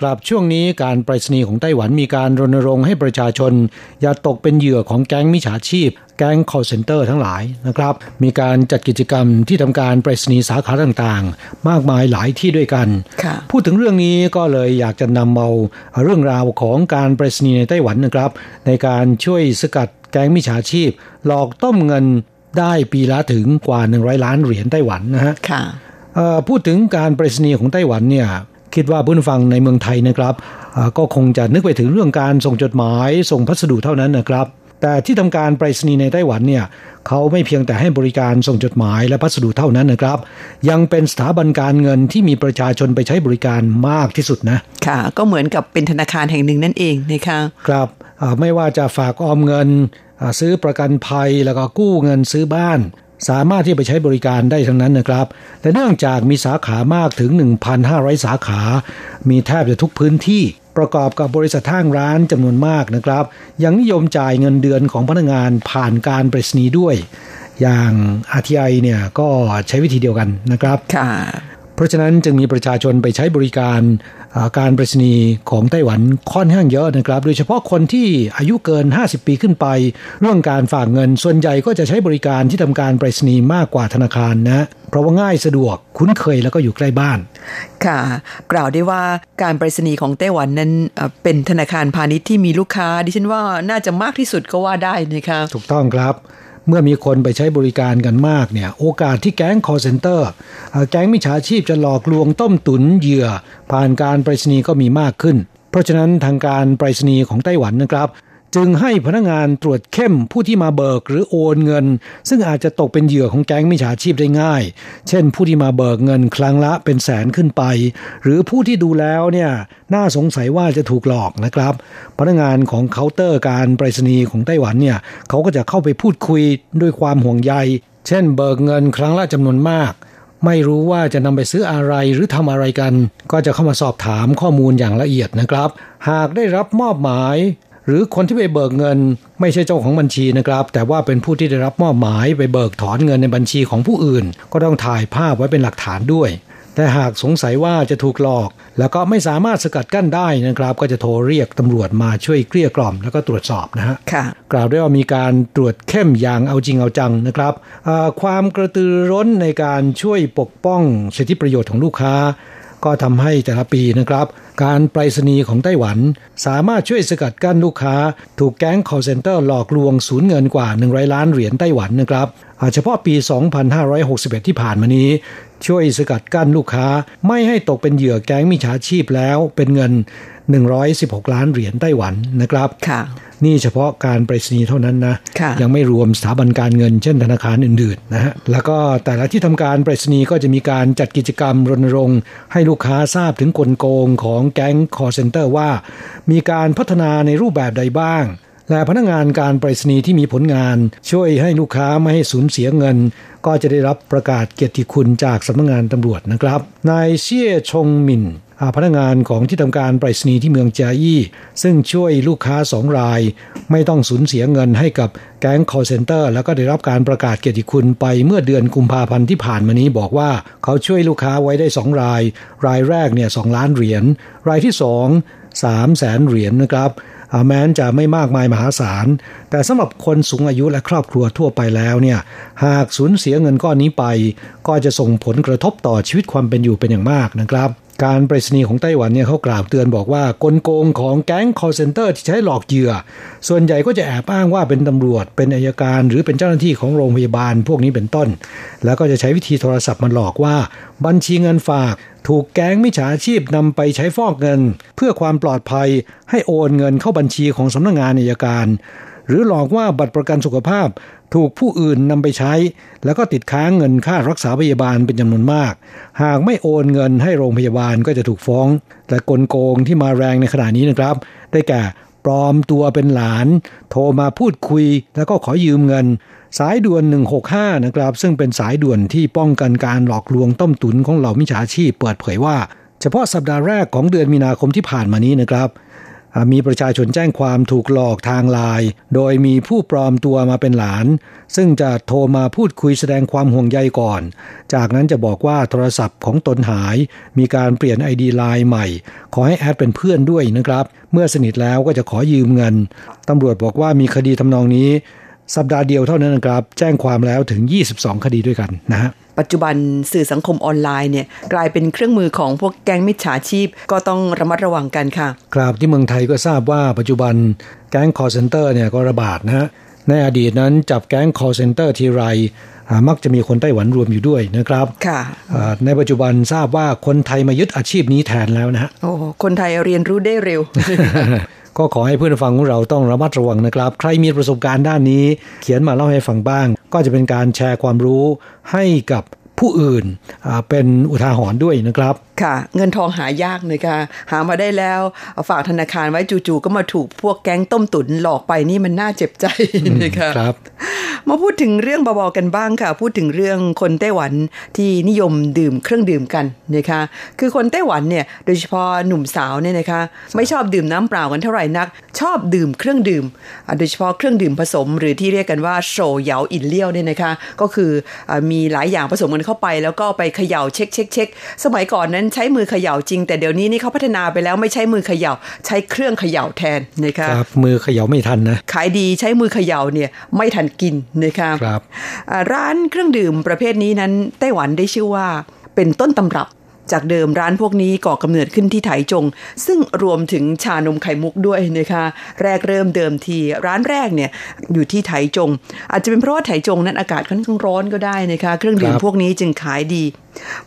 กลับช่วงนี้การไปรษณีย์ของไต้หวันมีการรณรงค์ให้ประชาชน อย่าตกเป็นเหยื่อของแก๊งมิจฉาชีพ แก๊ง call center ทั้งหลายนะครับ มีการจัดกิจกรรมที่ทำการไปรษณีย์สาขาต่างๆ มากมายหลายที่ด้วยกันค่ะพูดถึงเรื่องนี้ก็เลยอยากจะนำเอาเรื่องราวของการไปรษณีย์ในไต้หวันนะครับ ในการช่วยสกัดแก๊งมิจฉาชีพ หลอกต้มเงินได้ปีละถึงกว่า 100 ล้านเหรียญไต้หวันนะฮะค่ะเอ่อพูดถึงการไปรษณีย์ของไต้หวันเนี่ย คิดว่าผู้ฟังในเมืองไทยนะครับเอ่อก็คงจะนึกไปถึงเรื่องการส่งจดหมายส่งพัสดุเท่านั้นนะครับ แต่ที่ทำการไปรษณีย์ในไต้หวันเนี่ยเขาไม่เพียงแต่ให้บริการส่งจดหมายและพัสดุเท่านั้นนะครับ ยังเป็นสถาบันการเงินที่มีประชาชนไปใช้บริการมากที่สุดนะค่ะ ก็เหมือนกับเป็นธนาคารแห่งหนึ่งนั่นเองนะคะครับเอ่อไม่ว่าจะฝากออมเงินอ่าซื้อประกันภัยแล้วก็กู้เงินซื้อบ้าน สามารถที่ไปใช้บริการได้ทั้งนั้นนะครับ แต่เนื่องจากมีสาขามากถึง 1,500 สาขา มีแทบจะทุกพื้นที่ประกอบกับบริษัทห้างร้านจำนวนมากนะครับ ยังนิยมจ่ายเงินเดือนของพนักงานผ่านการไปรษณีย์ด้วย อย่าง RTI เนี่ยก็ใช้วิธีเดียวกันนะครับค่ะเพราะฉะนั้นจึงมีประชาชนไปใช้บริการอ่า การไปรษณีย์ของไต้หวันค่อนข้างเยอะนะครับ โดยเฉพาะคนที่อายุเกิน 50 ปีขึ้นไป เรื่องการฝากเงินส่วนใหญ่ก็จะใช้บริการที่ทำการไปรษณีย์มากกว่าธนาคารนะ เพราะว่าง่ายสะดวกคุ้นเคยแล้วก็อยู่ใกล้บ้าน ค่ะ กล่าวได้ว่าการไปรษณีย์ของไต้หวันนั้นเอ่อเป็นธนาคารพาณิชย์ที่มีลูกค้า ดิฉันว่าน่าจะมากที่สุดก็ว่าได้นะคะถูกต้องครับ เมื่อมีคนไปใช้บริการกันมากเนี่ยโอกาสที่แก๊งคอร์เซนเตอร์แก๊งมิจฉาชีพจะหลอกลวงต้มตุนเหยื่อ ผ่านการไปรษณีย์ก็มีมากขึ้น เพราะฉะนั้นทางการไปรษณีย์ของไต้หวันนะครับ จึงให้พนักงานตรวจเข้มผู้ที่มาเบิกหรือโอนเงิน ซึ่งอาจจะตกเป็นเหยื่อของแก๊งมิจฉาชีพได้ง่าย เช่น ผู้ที่มาเบิกเงินครั้งละเป็นแสนขึ้นไป หรือผู้ที่ดูแล้วเนี่ยน่าสงสัยว่าจะถูกหลอกนะครับ พนักงานของเคาน์เตอร์การไปรษณีย์ของไต้หวันเนี่ยเขาก็จะเข้าไปพูดคุยด้วยความห่วงใย เช่น เบิกเงินครั้งละจำนวนมากไม่รู้ว่าจะนำไปซื้ออะไรหรือทำอะไรกัน ก็จะเข้ามาสอบถามข้อมูลอย่างละเอียดนะครับ หากได้รับมอบหมาย หรือคนที่ไปเบิกเงิน ไม่ใช่เจ้าของบัญชีนะครับ แต่ว่าเป็นผู้ที่ได้รับมอบหมายไปเบิกถอนเงินในบัญชีของผู้อื่น ก็ต้องถ่ายภาพไว้เป็นหลักฐานด้วย แต่หากสงสัยว่าจะถูกหลอก แล้วก็ไม่สามารถสกัดกั้นได้นะครับ ก็จะโทรเรียกตำรวจมาช่วยเกลี้ยกล่อมแล้วก็ตรวจสอบนะฮะค่ะกล่าวได้ว่ามีการตรวจเข้มอย่างเอาจริงเอาจังนะครับอ่าความกระตือร้นในการช่วยปกป้องสิทธิประโยชน์ของลูกค้า ก็ทำให้แต่ละปีนะครับ การไปรษณีย์ของไต้หวัน สามารถช่วยสกัดกั้นลูกค้า ถูกแก๊ง call center หลอกลวงสูญเงินกว่า 100 ล้านเหรียญไต้หวันนะครับเฉพาะปี 2561 ที่ผ่านมานี้ ช่วยสกัดกั้นลูกค้า ไม่ให้ตกเป็นเหยื่อแก๊งมิจฉาชีพแล้วเป็นเงิน 116 ล้านเหรียญไต้หวันนะครับค่ะนี่เฉพาะการไปรษณีย์เท่านั้นนะค่ะยังไม่รวมสถาบันการเงินเช่นธนาคารอื่นๆนะฮะแล้วก็แต่ละที่ทำการไปรษณีย์ก็จะมีการจัดกิจกรรมรณรงค์ให้ลูกค้าทราบถึงกลโกงของแก๊ง call center ว่า มีการพัฒนาในรูปแบบใดบ้าง และพนักงานการไปรษณีย์ที่มีผลงาน ช่วยให้ลูกค้าไม่ให้สูญเสียเงิน ก็จะได้รับประกาศเกียรติคุณจากสำนักงานตำรวจนะครับ นายเชี่ยชงมินพนักงานของที่ทำการไปรษณีย์ที่เมืองจายี่ซึ่งช่วยลูกค้าสองราย ไม่ต้องสูญเสียเงินให้กับแก๊ง call center แล้วก็ได้รับการประกาศเกียรติคุณไปเมื่อเดือนกุมภาพันธ์ที่ผ่านมานี้บอกว่า เขาช่วยลูกค้าไว้ได้สองราย รายแรกเนี่ยสองล้านเหรียญรายที่สองสามแสนเหรียญนะครับ แม้นจะไม่มากมายมหาศาล แต่สำหรับคนสูงอายุและครอบครัวทั่วไปแล้วเนี่ย หากสูญเสียเงินก้อนนี้ไป ก็จะส่งผลกระทบต่อชีวิตความเป็นอยู่เป็นอย่างมากนะครับ การไปรษณีย์ของไต้หวันเนี่ยเขากล่าวเตือนบอกว่ากลโกงของแก๊ง call center ที่ใช้หลอกเหยื่อ ส่วนใหญ่ก็จะแอบอ้างว่าเป็นตำรวจ เป็นอายการหรือเป็นเจ้าหน้าที่ของโรงพยาบาลพวกนี้เป็นต้น แล้วก็จะใช้วิธีโทรศัพท์มาหลอกว่า บัญชีเงินฝาก ถูกแก๊งมิจฉาชีพนำไปใช้ฟอกเงิน เพื่อความปลอดภัยให้โอนเงินเข้าบัญชีของสำนักงงานอายการ หรือหลอกว่าบัตรประกันสุขภาพถูกผู้อื่นนำไปใช้ แล้วก็ติดค้างเงินค่ารักษาพยาบาลเป็นจำนวนมาก หากไม่โอนเงินให้โรงพยาบาลก็จะถูกฟ้องแต่กลโกงที่มาแรงในขณะนี้นะครับ ได้แก่ ปลอมตัวเป็นหลาน โทรมาพูดคุยแล้วก็ขอยืมเงิน สายด่วน 165 นะครับ ซึ่งเป็นสายด่วนที่ป้องกันการหลอกลวงต้มตุนของเหล่ามิจฉาชีพเปิดเผยว่า เฉพาะสัปดาห์แรกของเดือนมีนาคมที่ผ่านมานี้นะครับ มีประชาชนแจ้งความถูกหลอกทางไลน์โดยมีผู้ปลอมตัวมาเป็นหลาน ซึ่งจะโทรมาพูดคุยแสดงความห่วงใยก่อน จากนั้นจะบอกว่าโทรศัพท์ของตนหาย มีการเปลี่ยนไอดีไลน์ใหม่ ขอให้แอดเป็นเพื่อนด้วยนะครับ เมื่อสนิทแล้วก็จะขอยืมเงินตำรวจบอกว่ามีคดีทำนองนี้ สัปดาห์เดียวเท่านั้นนะครับ แจ้งความแล้วถึง 22 คดีด้วยกันนะฮะปัจจุบันสื่อสังคมออนไลน์เนี่ยกลายเป็นเครื่องมือของพวกแก๊งมิจฉาชีพ ก็ต้องระมัดระวังกันค่ะ ครับที่เมืองไทยก็ทราบว่าปัจจุบันแก๊งคอลเซ็นเตอร์เนี่ยก็ระบาดนะฮะในอดีตนั้นจับแก๊งคอลเซ็นเตอร์ทีไรมักจะมีคนไต้หวันรวมอยู่ด้วยนะครับค่ะในปัจจุบันทราบว่าคนไทยมายึดอาชีพนี้แทนแล้วนะฮะโอ้คนไทยเรียนรู้ได้เร็ว ก็ขอให้เพื่อนฟังของเราต้องระมัดระวังนะครับ ใครมีประสบการณ์ด้านนี้ เขียนมาเล่าให้ฟังบ้าง ก็จะเป็นการแชร์ความรู้ให้กับผู้อื่นเป็นอุทาหรณ์ด้วยนะครับ ค่ะ เงินทองหายากเลยค่ะ หามาได้แล้วฝากธนาคารไว้จู่ๆก็มาถูกพวกแก๊งต้มตุ๋นหลอกไปนี่มันน่าเจ็บใจนะคะครับ มาพูดถึงเรื่องเบาๆกันบ้างค่ะ พูดถึงเรื่องคนไต้หวันที่นิยมดื่มเครื่องดื่มกันนะคะคือคนไต้หวันเนี่ยโดยเฉพาะหนุ่มสาวเนี่ยนะคะ ไม่ชอบดื่มน้ำเปล่ากันเท่าไหร่นัก ชอบดื่มเครื่องดื่ม โดยเฉพาะเครื่องดื่มผสม หรือที่เรียกกันว่าโชเหยาอินเลี้ยวเนี่ยนะคะ ก็คือมีหลายอย่างผสมกันเข้าไป แล้วก็ไปเขย่าเช็คเช็คเช็คสมัยก่อนนั้นใช้มือเขย่าจริง แต่เดี๋ยวนี้นี่เขาพัฒนาไปแล้วไม่ใช้มือเขย่า ใช้เครื่องเขย่าแทนนะคะครับมือเขย่าไม่ทันนะขายดีใช้มือเขย่าเนี่ยไม่ทันกินนะคะครับร้านเครื่องดื่มประเภทนี้นั้นไต้หวันได้ชื่อว่าเป็นต้นตำรับ จากเดิมร้านพวกนี้ก่อกำเนิดขึ้นที่ไถจง ซึ่งรวมถึงชานมไข่มุกด้วยนะคะแรกเริ่มเดิมทีร้านแรกเนี่ยอยู่ที่ไถจง อาจจะเป็นเพราะว่าไถจงนั้นอากาศค่อนข้างร้อนก็ได้นะคะเครื่องดื่มพวกนี้จึงขายดี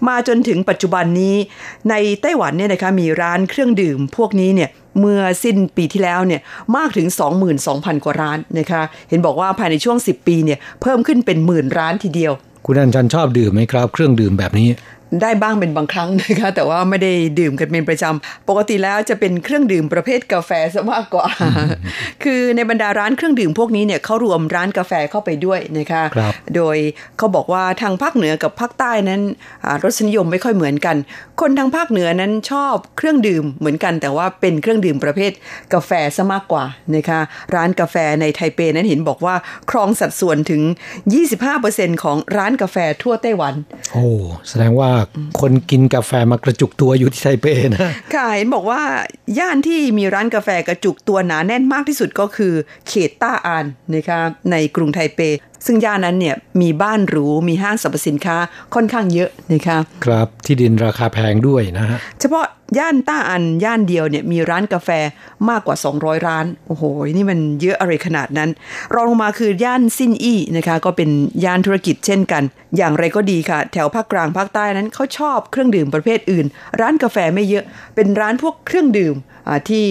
มาจนถึงปัจจุบันนี้ ในไต้หวันเนี่ยนะคะมีร้านเครื่องดื่มพวกนี้เนี่ยเมื่อสิ้นปีที่แล้วเนี่ยมากถึง 22,000 กว่าร้านนะคะเห็นบอกว่าภายในช่วง 10 ปีเนี่ยเพิ่มขึ้นเป็นหมื่นร้านทีเดียวคุณอันชันชอบดื่มไหมครับ เครื่องดื่มแบบนี้ ได้บ้างเป็นบางครั้งนะคะแต่ว่าไม่ได้ดื่มกันเป็นประจำปกติแล้วจะเป็นเครื่องดื่มประเภทกาแฟซะมากกว่า คือในบรรดาร้านเครื่องดื่มพวกนี้เนี่ยเขารวมร้านกาแฟเข้าไปด้วยนะคะคโดยเขาบอกว่าทางภาคเหนือกับภาคใต้นั้นรสนิยมไม่ค่อยเหมือนกัน คนทางภาคเหนือนั้นชอบเครื่องดื่มเหมือนกัน แต่ว่าเป็นเครื่องดื่มประเภทกาแฟซะมากกว่านะคะร้านกาแฟในไทเปนั้นเห็นบอกว่าครองสัดส่วนถึง 25%ของร้านกาแฟทั่วไต้หวัน โอ้แสดงว่าคนกินกาแฟมากระจุกตัวอยู่ที่ไทเปนะค่ะเห็นบอกว่าย่านที่มีร้านกาแฟกระจุกตัวหนาแน่นมากที่สุดก็คือเขตต้าอานนะคะในกรุงไทเป ซึ่งย่านนั้นเนี่ยมีบ้านหรูมีห้างสรรพสินค้าค่อนข้างเยอะนะคะครับที่ดินราคาแพงด้วยนะฮะเฉพาะย่านต้าอันย่านเดียวเนี่ยมีร้านกาแฟมากกว่า 200 ร้าน โอ้โห นี่มันเยอะอะไรขนาดนั้น รองลงมาคือย่านซินอี้นะคะ ก็เป็นย่านธุรกิจเช่นกัน อย่างไรก็ดีค่ะ แถวภาคกลางภาคใต้นั้นเขาชอบเครื่องดื่มประเภทอื่น ร้านกาแฟไม่เยอะ เป็นร้านพวกเครื่องดื่มที่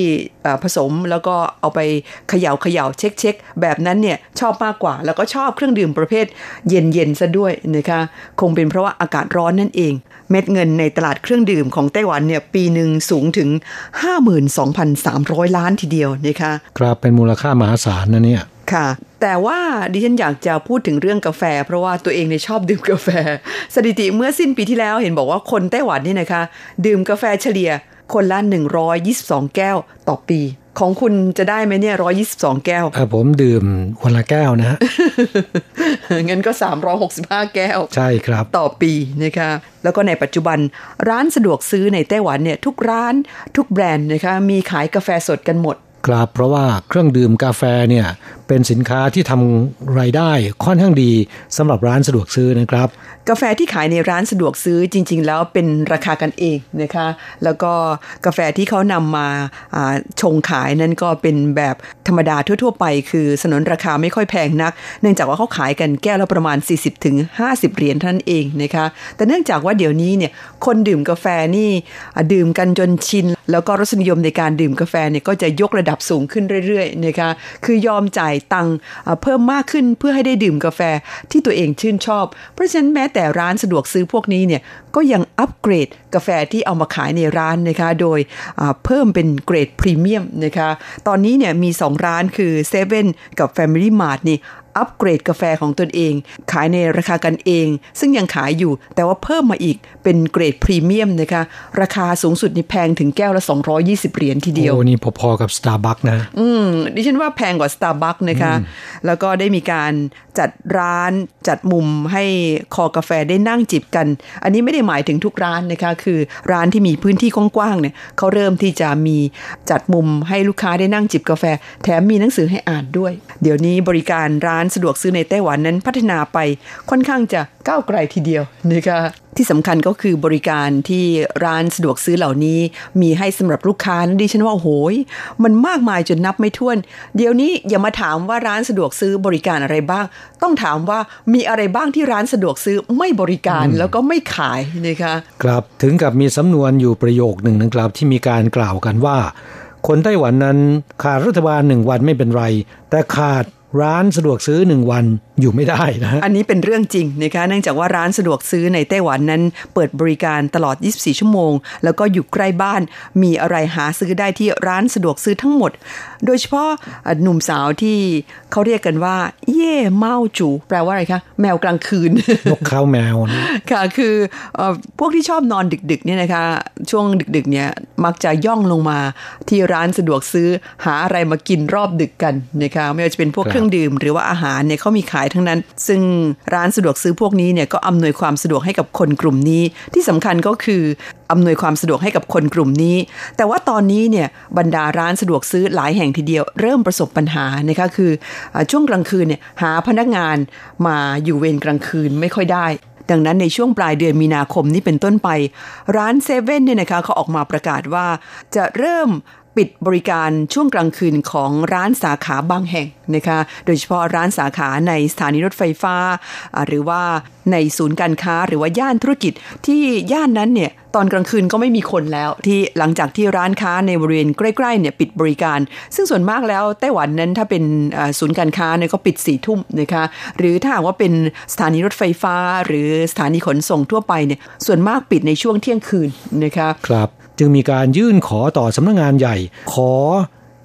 ผสมแล้วก็เอาไปเขย่าเขย่าเช็คเช็คแบบนั้นเนี่ยชอบมากกว่า แล้วก็ชอบเครื่องดื่มประเภทเย็นเย็นซะด้วยนะคะคงเป็นเพราะว่าอากาศร้อนนั่นเอง เม็ดเงินในตลาดเครื่องดื่มของไต้หวันเนี่ยปีหนึ่งสูงถึง 52,300 ล้านทีเดียวนะคะครับเป็นมูลค่ามหาศาลนะเนี่ยค่ะแต่ว่าดิฉันอยากจะพูดถึงเรื่องกาแฟ เพราะว่าตัวเองเนี่ยชอบดื่มกาแฟ สถิติเมื่อสิ้นปีที่แล้วเห็นบอกว่าคนไต้หวันนี่นะคะ ดื่มกาแฟเฉลี่ย คนละ 122 แก้วต่อปี ของคุณจะได้ไหมเนี่ย 122 แก้วผมดื่มวันละแก้วนะฮะงั้นก็ 365 แก้ว ใช่ครับ ต่อปีนะคะ แล้วก็ในปัจจุบันร้านสะดวกซื้อในไต้หวันเนี่ย ทุกร้านทุกแบรนด์นะคะมีขายกาแฟสดกันหมดครับเพราะว่าเครื่องดื่มกาแฟเนี่ย เป็นสินค้าที่ทำรายได้ค่อนข้างดีสำหรับร้านสะดวกซื้อนะครับ กาแฟที่ขายในร้านสะดวกซื้อจริง ๆ แล้วเป็นราคากันเองนะคะ แล้วก็กาแฟที่เขานำมาชงขายนั้นก็เป็นแบบธรรมดาทั่ว ๆ ไป คือสนนราคาไม่ค่อยแพงนัก เนื่องจากว่าเขาขายกันแก้วละประมาณ 40-50ถึงเหรียญท่านเองนะคะ แต่เนื่องจากว่าเดี๋ยวนี้เนี่ยคนดื่มกาแฟนี่ดื่มกันจนชิน แล้วก็รสนิยมในการดื่มกาแฟเนี่ยก็จะยกระดับสูงขึ้นเรื่อยๆนะคะคือยอมจ่ายตังเพิ่มมากขึ้นเพื่อให้ได้ดื่มกาแฟที่ตัวเองชื่นชอบ เพราะฉะนั้นแม้แต่ร้านสะดวกซื้อพวกนี้เนี่ยก็ยังอัปเกรดกาแฟที่เอามาขายในร้านนะคะโดยเพิ่มเป็นเกรดพรีเมียมนะคะตอนนี้เนี่ยมี 2 ร้านคือ7 e เว่นกับ Family Mart นี่ อัปเกรดกาแฟของตนเอง ขายในราคากันเอง ซึ่งยังขายอยู่แต่ว่าเพิ่มมาอีกเป็นเกรดพรีเมียมนะคะราคาสูงสุดนี่แพงถึงแก้วละ 220 เหรียญทีเดียว โอ้ นี่พอๆกับ Starbucks นะ อืมดิฉันว่าแพงกว่า Starbucks นะคะ แล้วก็ได้มีการจัดร้านจัดมุมให้คอกาแฟได้นั่งจิบกัน อันนี้ไม่ได้หมายถึงทุกร้านนะคะ คือร้านที่มีพื้นที่กว้างๆเนี่ยเขาเริ่มที่จะมีจัดมุมให้ลูกค้าได้นั่งจิบกาแฟ แถมมีหนังสือให้อ่านด้วย เดี๋ยวนี้บริการร้านสะดวกซื้อในไต้หวันนั้นพัฒนาไปค่อนข้างจะก้าวไกลทีเดียวนะคะที่สำคัญก็คือบริการที่ร้านสะดวกซื้อเหล่านี้ มีให้สำหรับลูกค้าดิฉันว่าโอ้โหมันมากมายจนนับไม่ถ้วน เดี๋ยวนี้อย่ามาถามว่าร้านสะดวกซื้อบริการอะไรบ้าง ต้องถามว่ามีอะไรบ้างที่ร้านสะดวกซื้อไม่บริการแล้วก็ไม่ขายนะคะครับถึงกับมีสำนวนอยู่ประโยคหนึ่งนะครับที่มีการกล่าวกันว่า คนไต้หวันนั้นขาดรัฐบาลหนึ่งวันไม่เป็นไร แต่ขาด ร้านสะดวกซื้อหนึ่งวัน อยู่ไม่ได้นะ อันนี้เป็นเรื่องจริงนะคะเนื่องจากว่าร้านสะดวกซื้อในไต้หวันนั้น เปิดบริการตลอด 24 ชั่วโมง แล้วก็อยู่ใกล้บ้าน มีอะไรหาซื้อได้ที่ร้านสะดวกซื้อทั้งหมด โดยเฉพาะหนุ่มสาวที่เขาเรียกกันว่า เย่เมาจู แปลว่าอะไรคะ แมวกลางคืนนกเขาแมวนะค่ะคือพวกที่ชอบนอนดึกๆเนี่ยนะคะช่วงดึกๆเนี่ยมักจะย่องลงมาที่ร้านสะดวกซื้อหาอะไรมากินรอบดึกกันนะคะไม่ว่าจะเป็นพวกเครื่องดื่ม หรือว่าอาหารเนี่ยเขามีขายทั้งนั้น ซึ่งร้านสะดวกซื้อพวกนี้เนี่ยก็อำนวยความสะดวกให้กับคนกลุ่มนี้ ที่สำคัญก็คืออำนวยความสะดวกให้กับคนกลุ่มนี้ แต่ว่าตอนนี้เนี่ยบรรดาร้านสะดวกซื้อหลายแห่งทีเดียว เริ่มประสบปัญหานะคะคือช่วงกลางคืนเนี่ยหาพนักงานมาอยู่เวรกลางคืนไม่ค่อยได้ดังนั้นในช่วงปลายเดือนมีนาคมนี้เป็นต้นไป ร้านเซเว่นเนี่ยนะคะเขาออกมาประกาศว่า จะเริ่ม ปิดบริการช่วงกลางคืนของร้านสาขาบางแห่งนะคะ โดยเฉพาะร้านสาขาในสถานีรถไฟฟ้า หรือว่าในศูนย์การค้าหรือว่าย่านธุรกิจที่ย่านนั้นเนี่ยตอนกลางคืนก็ไม่มีคนแล้วที่หลังจากที่ร้านค้าในบริเวณใกล้ๆเนี่ยปิดบริการ ซึ่งส่วนมากแล้วไต้หวันนั้นถ้าเป็นศูนย์การค้าเนี่ยก็ปิดสี่ทุ่มนะคะหรือถ้าหากว่าเป็นสถานีรถไฟฟ้า หรือสถานีขนส่งทั่วไปเนี่ยส่วนมากปิดในช่วงเที่ยงคืนนะคะครับ จึงมีการยื่นขอต่อสำนักงงานใหญ่ ขอ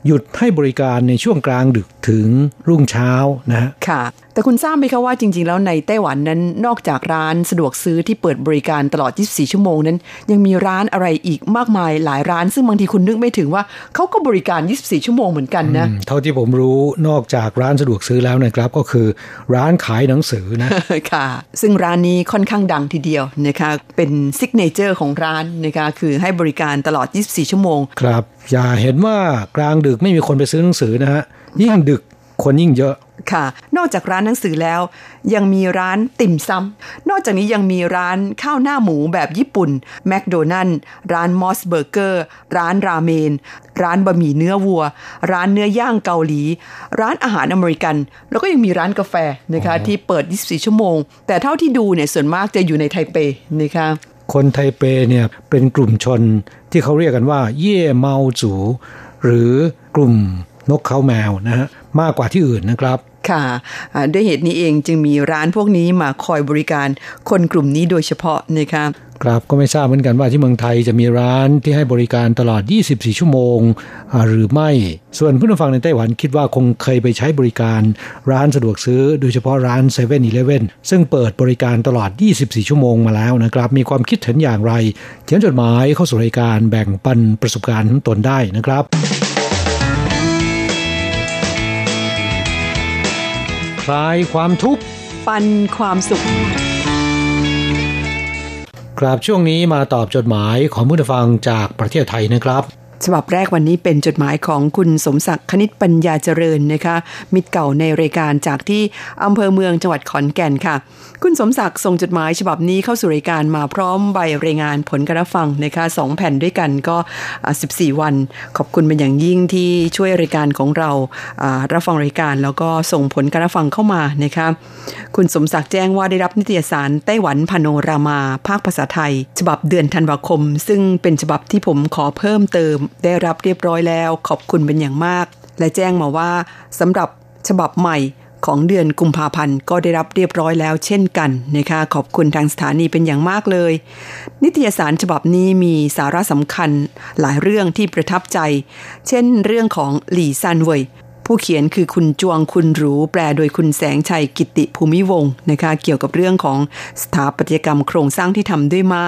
หยุดให้บริการในช่วงกลางดึกถึงรุ่งเช้านะคะแต่คุณทราบไหมคะว่าจริง ๆ แล้วในไต้หวันนั้นนอกจากร้านสะดวกซื้อที่เปิดบริการตลอด 24 ชั่วโมงนั้น ยังมีร้านอะไรอีกมากมายหลายร้าน ซึ่งบางทีคุณนึกไม่ถึงว่าเขาก็บริการ 24 ชั่วโมงเหมือนกันนะเท่าที่ผมรู้นอกจากร้านสะดวกซื้อแล้วนะครับ ก็คือร้านขายหนังสือนะค่ะ ซึ่งร้านนี้ค่อนข้างดังทีเดียวนะคะเป็นsignature ของร้านนะคะคือให้บริการตลอด 24 ชั่วโมง ครับ อย่าเห็นว่ากลางดึกไม่มีคนไปซื้อหนังสือนะฮะยิ่งดึกคนยิ่งเยอะ ค่ะ นอกจากร้านหนังสือแล้ว ยังมีร้านติ่มซำนอกจากนี้ยังมีร้านข้าวหน้าหมูแบบญี่ปุ่นแมคโดนัลล์ร้าน MOS Burger ร้านราเมน ร้านบะหมี่เนื้อวัว ร้านเนื้อย่างเกาหลี ร้านอาหารอเมริกัน แล้วก็ยังมีร้านกาแฟนะคะที่เปิด 24 ชั่วโมง แต่เท่าที่ดูเนี่ยส่วนมากจะอยู่ในไทเปนะคะคนไทเปเนี่ยเป็นกลุ่มชนที่เขาเรียกกันว่า เย่เมาจูหรือกลุ่ม นกเขาแมวนะฮะมากกว่าที่อื่นนะครับค่ะด้วยเหตุนี้เองจึงมีร้านพวกนี้มาคอยบริการคนกลุ่มนี้โดยเฉพาะนะคะครับก็ไม่ทราบเหมือนกันว่าที่เมืองไทยจะมีร้านที่ให้บริการตลอด 24 ชั่วโมง หรือไม่ ส่วนผู้นฟังในไต้หวันคิดว่าคงเคยไปใช้บริการร้านสะดวกซื้อ โดยเฉพาะร้าน7 e เ e ่ e อซึ่งเปิดบริการตลอด 24 ชั่วโมงมาแล้วนะครับ มีความคิดเห็นอย่างไร เขียนจดหมายเข้าสู่รายการแบ่งปันประสบการณ์ของตนได้นะครับ คลายความทุกข์ ปันความสุข ครับช่วงนี้มาตอบจดหมายของผู้ฟังจากประเทศไทยนะครับ ฉบับแรกวันนี้เป็นจดหมายของคุณสมศักดิ์คณิตปัญญาเจริญนะคะ มิตรเก่าในรายการจากที่อำเภอเมืองจังหวัดขอนแก่นค่ะ คุณสมศักดิ์ส่งจดหมายฉบับนี้เข้าสู่รายการมาพร้อมใบรายงานผลการฟังนะคะสองแผ่นด้วยกันก็ 14 วัน ขอบคุณเป็นอย่างยิ่งที่ช่วยรายการของเรารับฟังรายการแล้วก็ส่งผลการฟังเข้ามานะคะคุณสมศักดิ์แจ้งว่าได้รับนิตยสารไต้หวันพาโนรามา ภาคภาษาไทย ฉบับเดือนธันวาคม ซึ่งเป็นฉบับที่ผมขอเพิ่มเติมได้รับเรียบร้อยแล้วขอบคุณเป็นอย่างมาก และแจ้งมาว่าสำหรับฉบับใหม่ของเดือนกุมภาพันธ์ก็ได้รับเรียบร้อยแล้วเช่นกันนะคะขอบคุณทางสถานีเป็นอย่างมากเลย นิตยสารฉบับนี้มีสาระสำคัญหลายเรื่องที่ประทับใจ เช่นเรื่องของหลี่ซันเว่ยผู้เขียนคือคุณจวงคุณหรูแปลโดยคุณแสงชัยกิติภูมิวงศ์นะคะเกี่ยวกับเรื่องของสถาปัตยกรรมโครงสร้างที่ทำด้วยไม้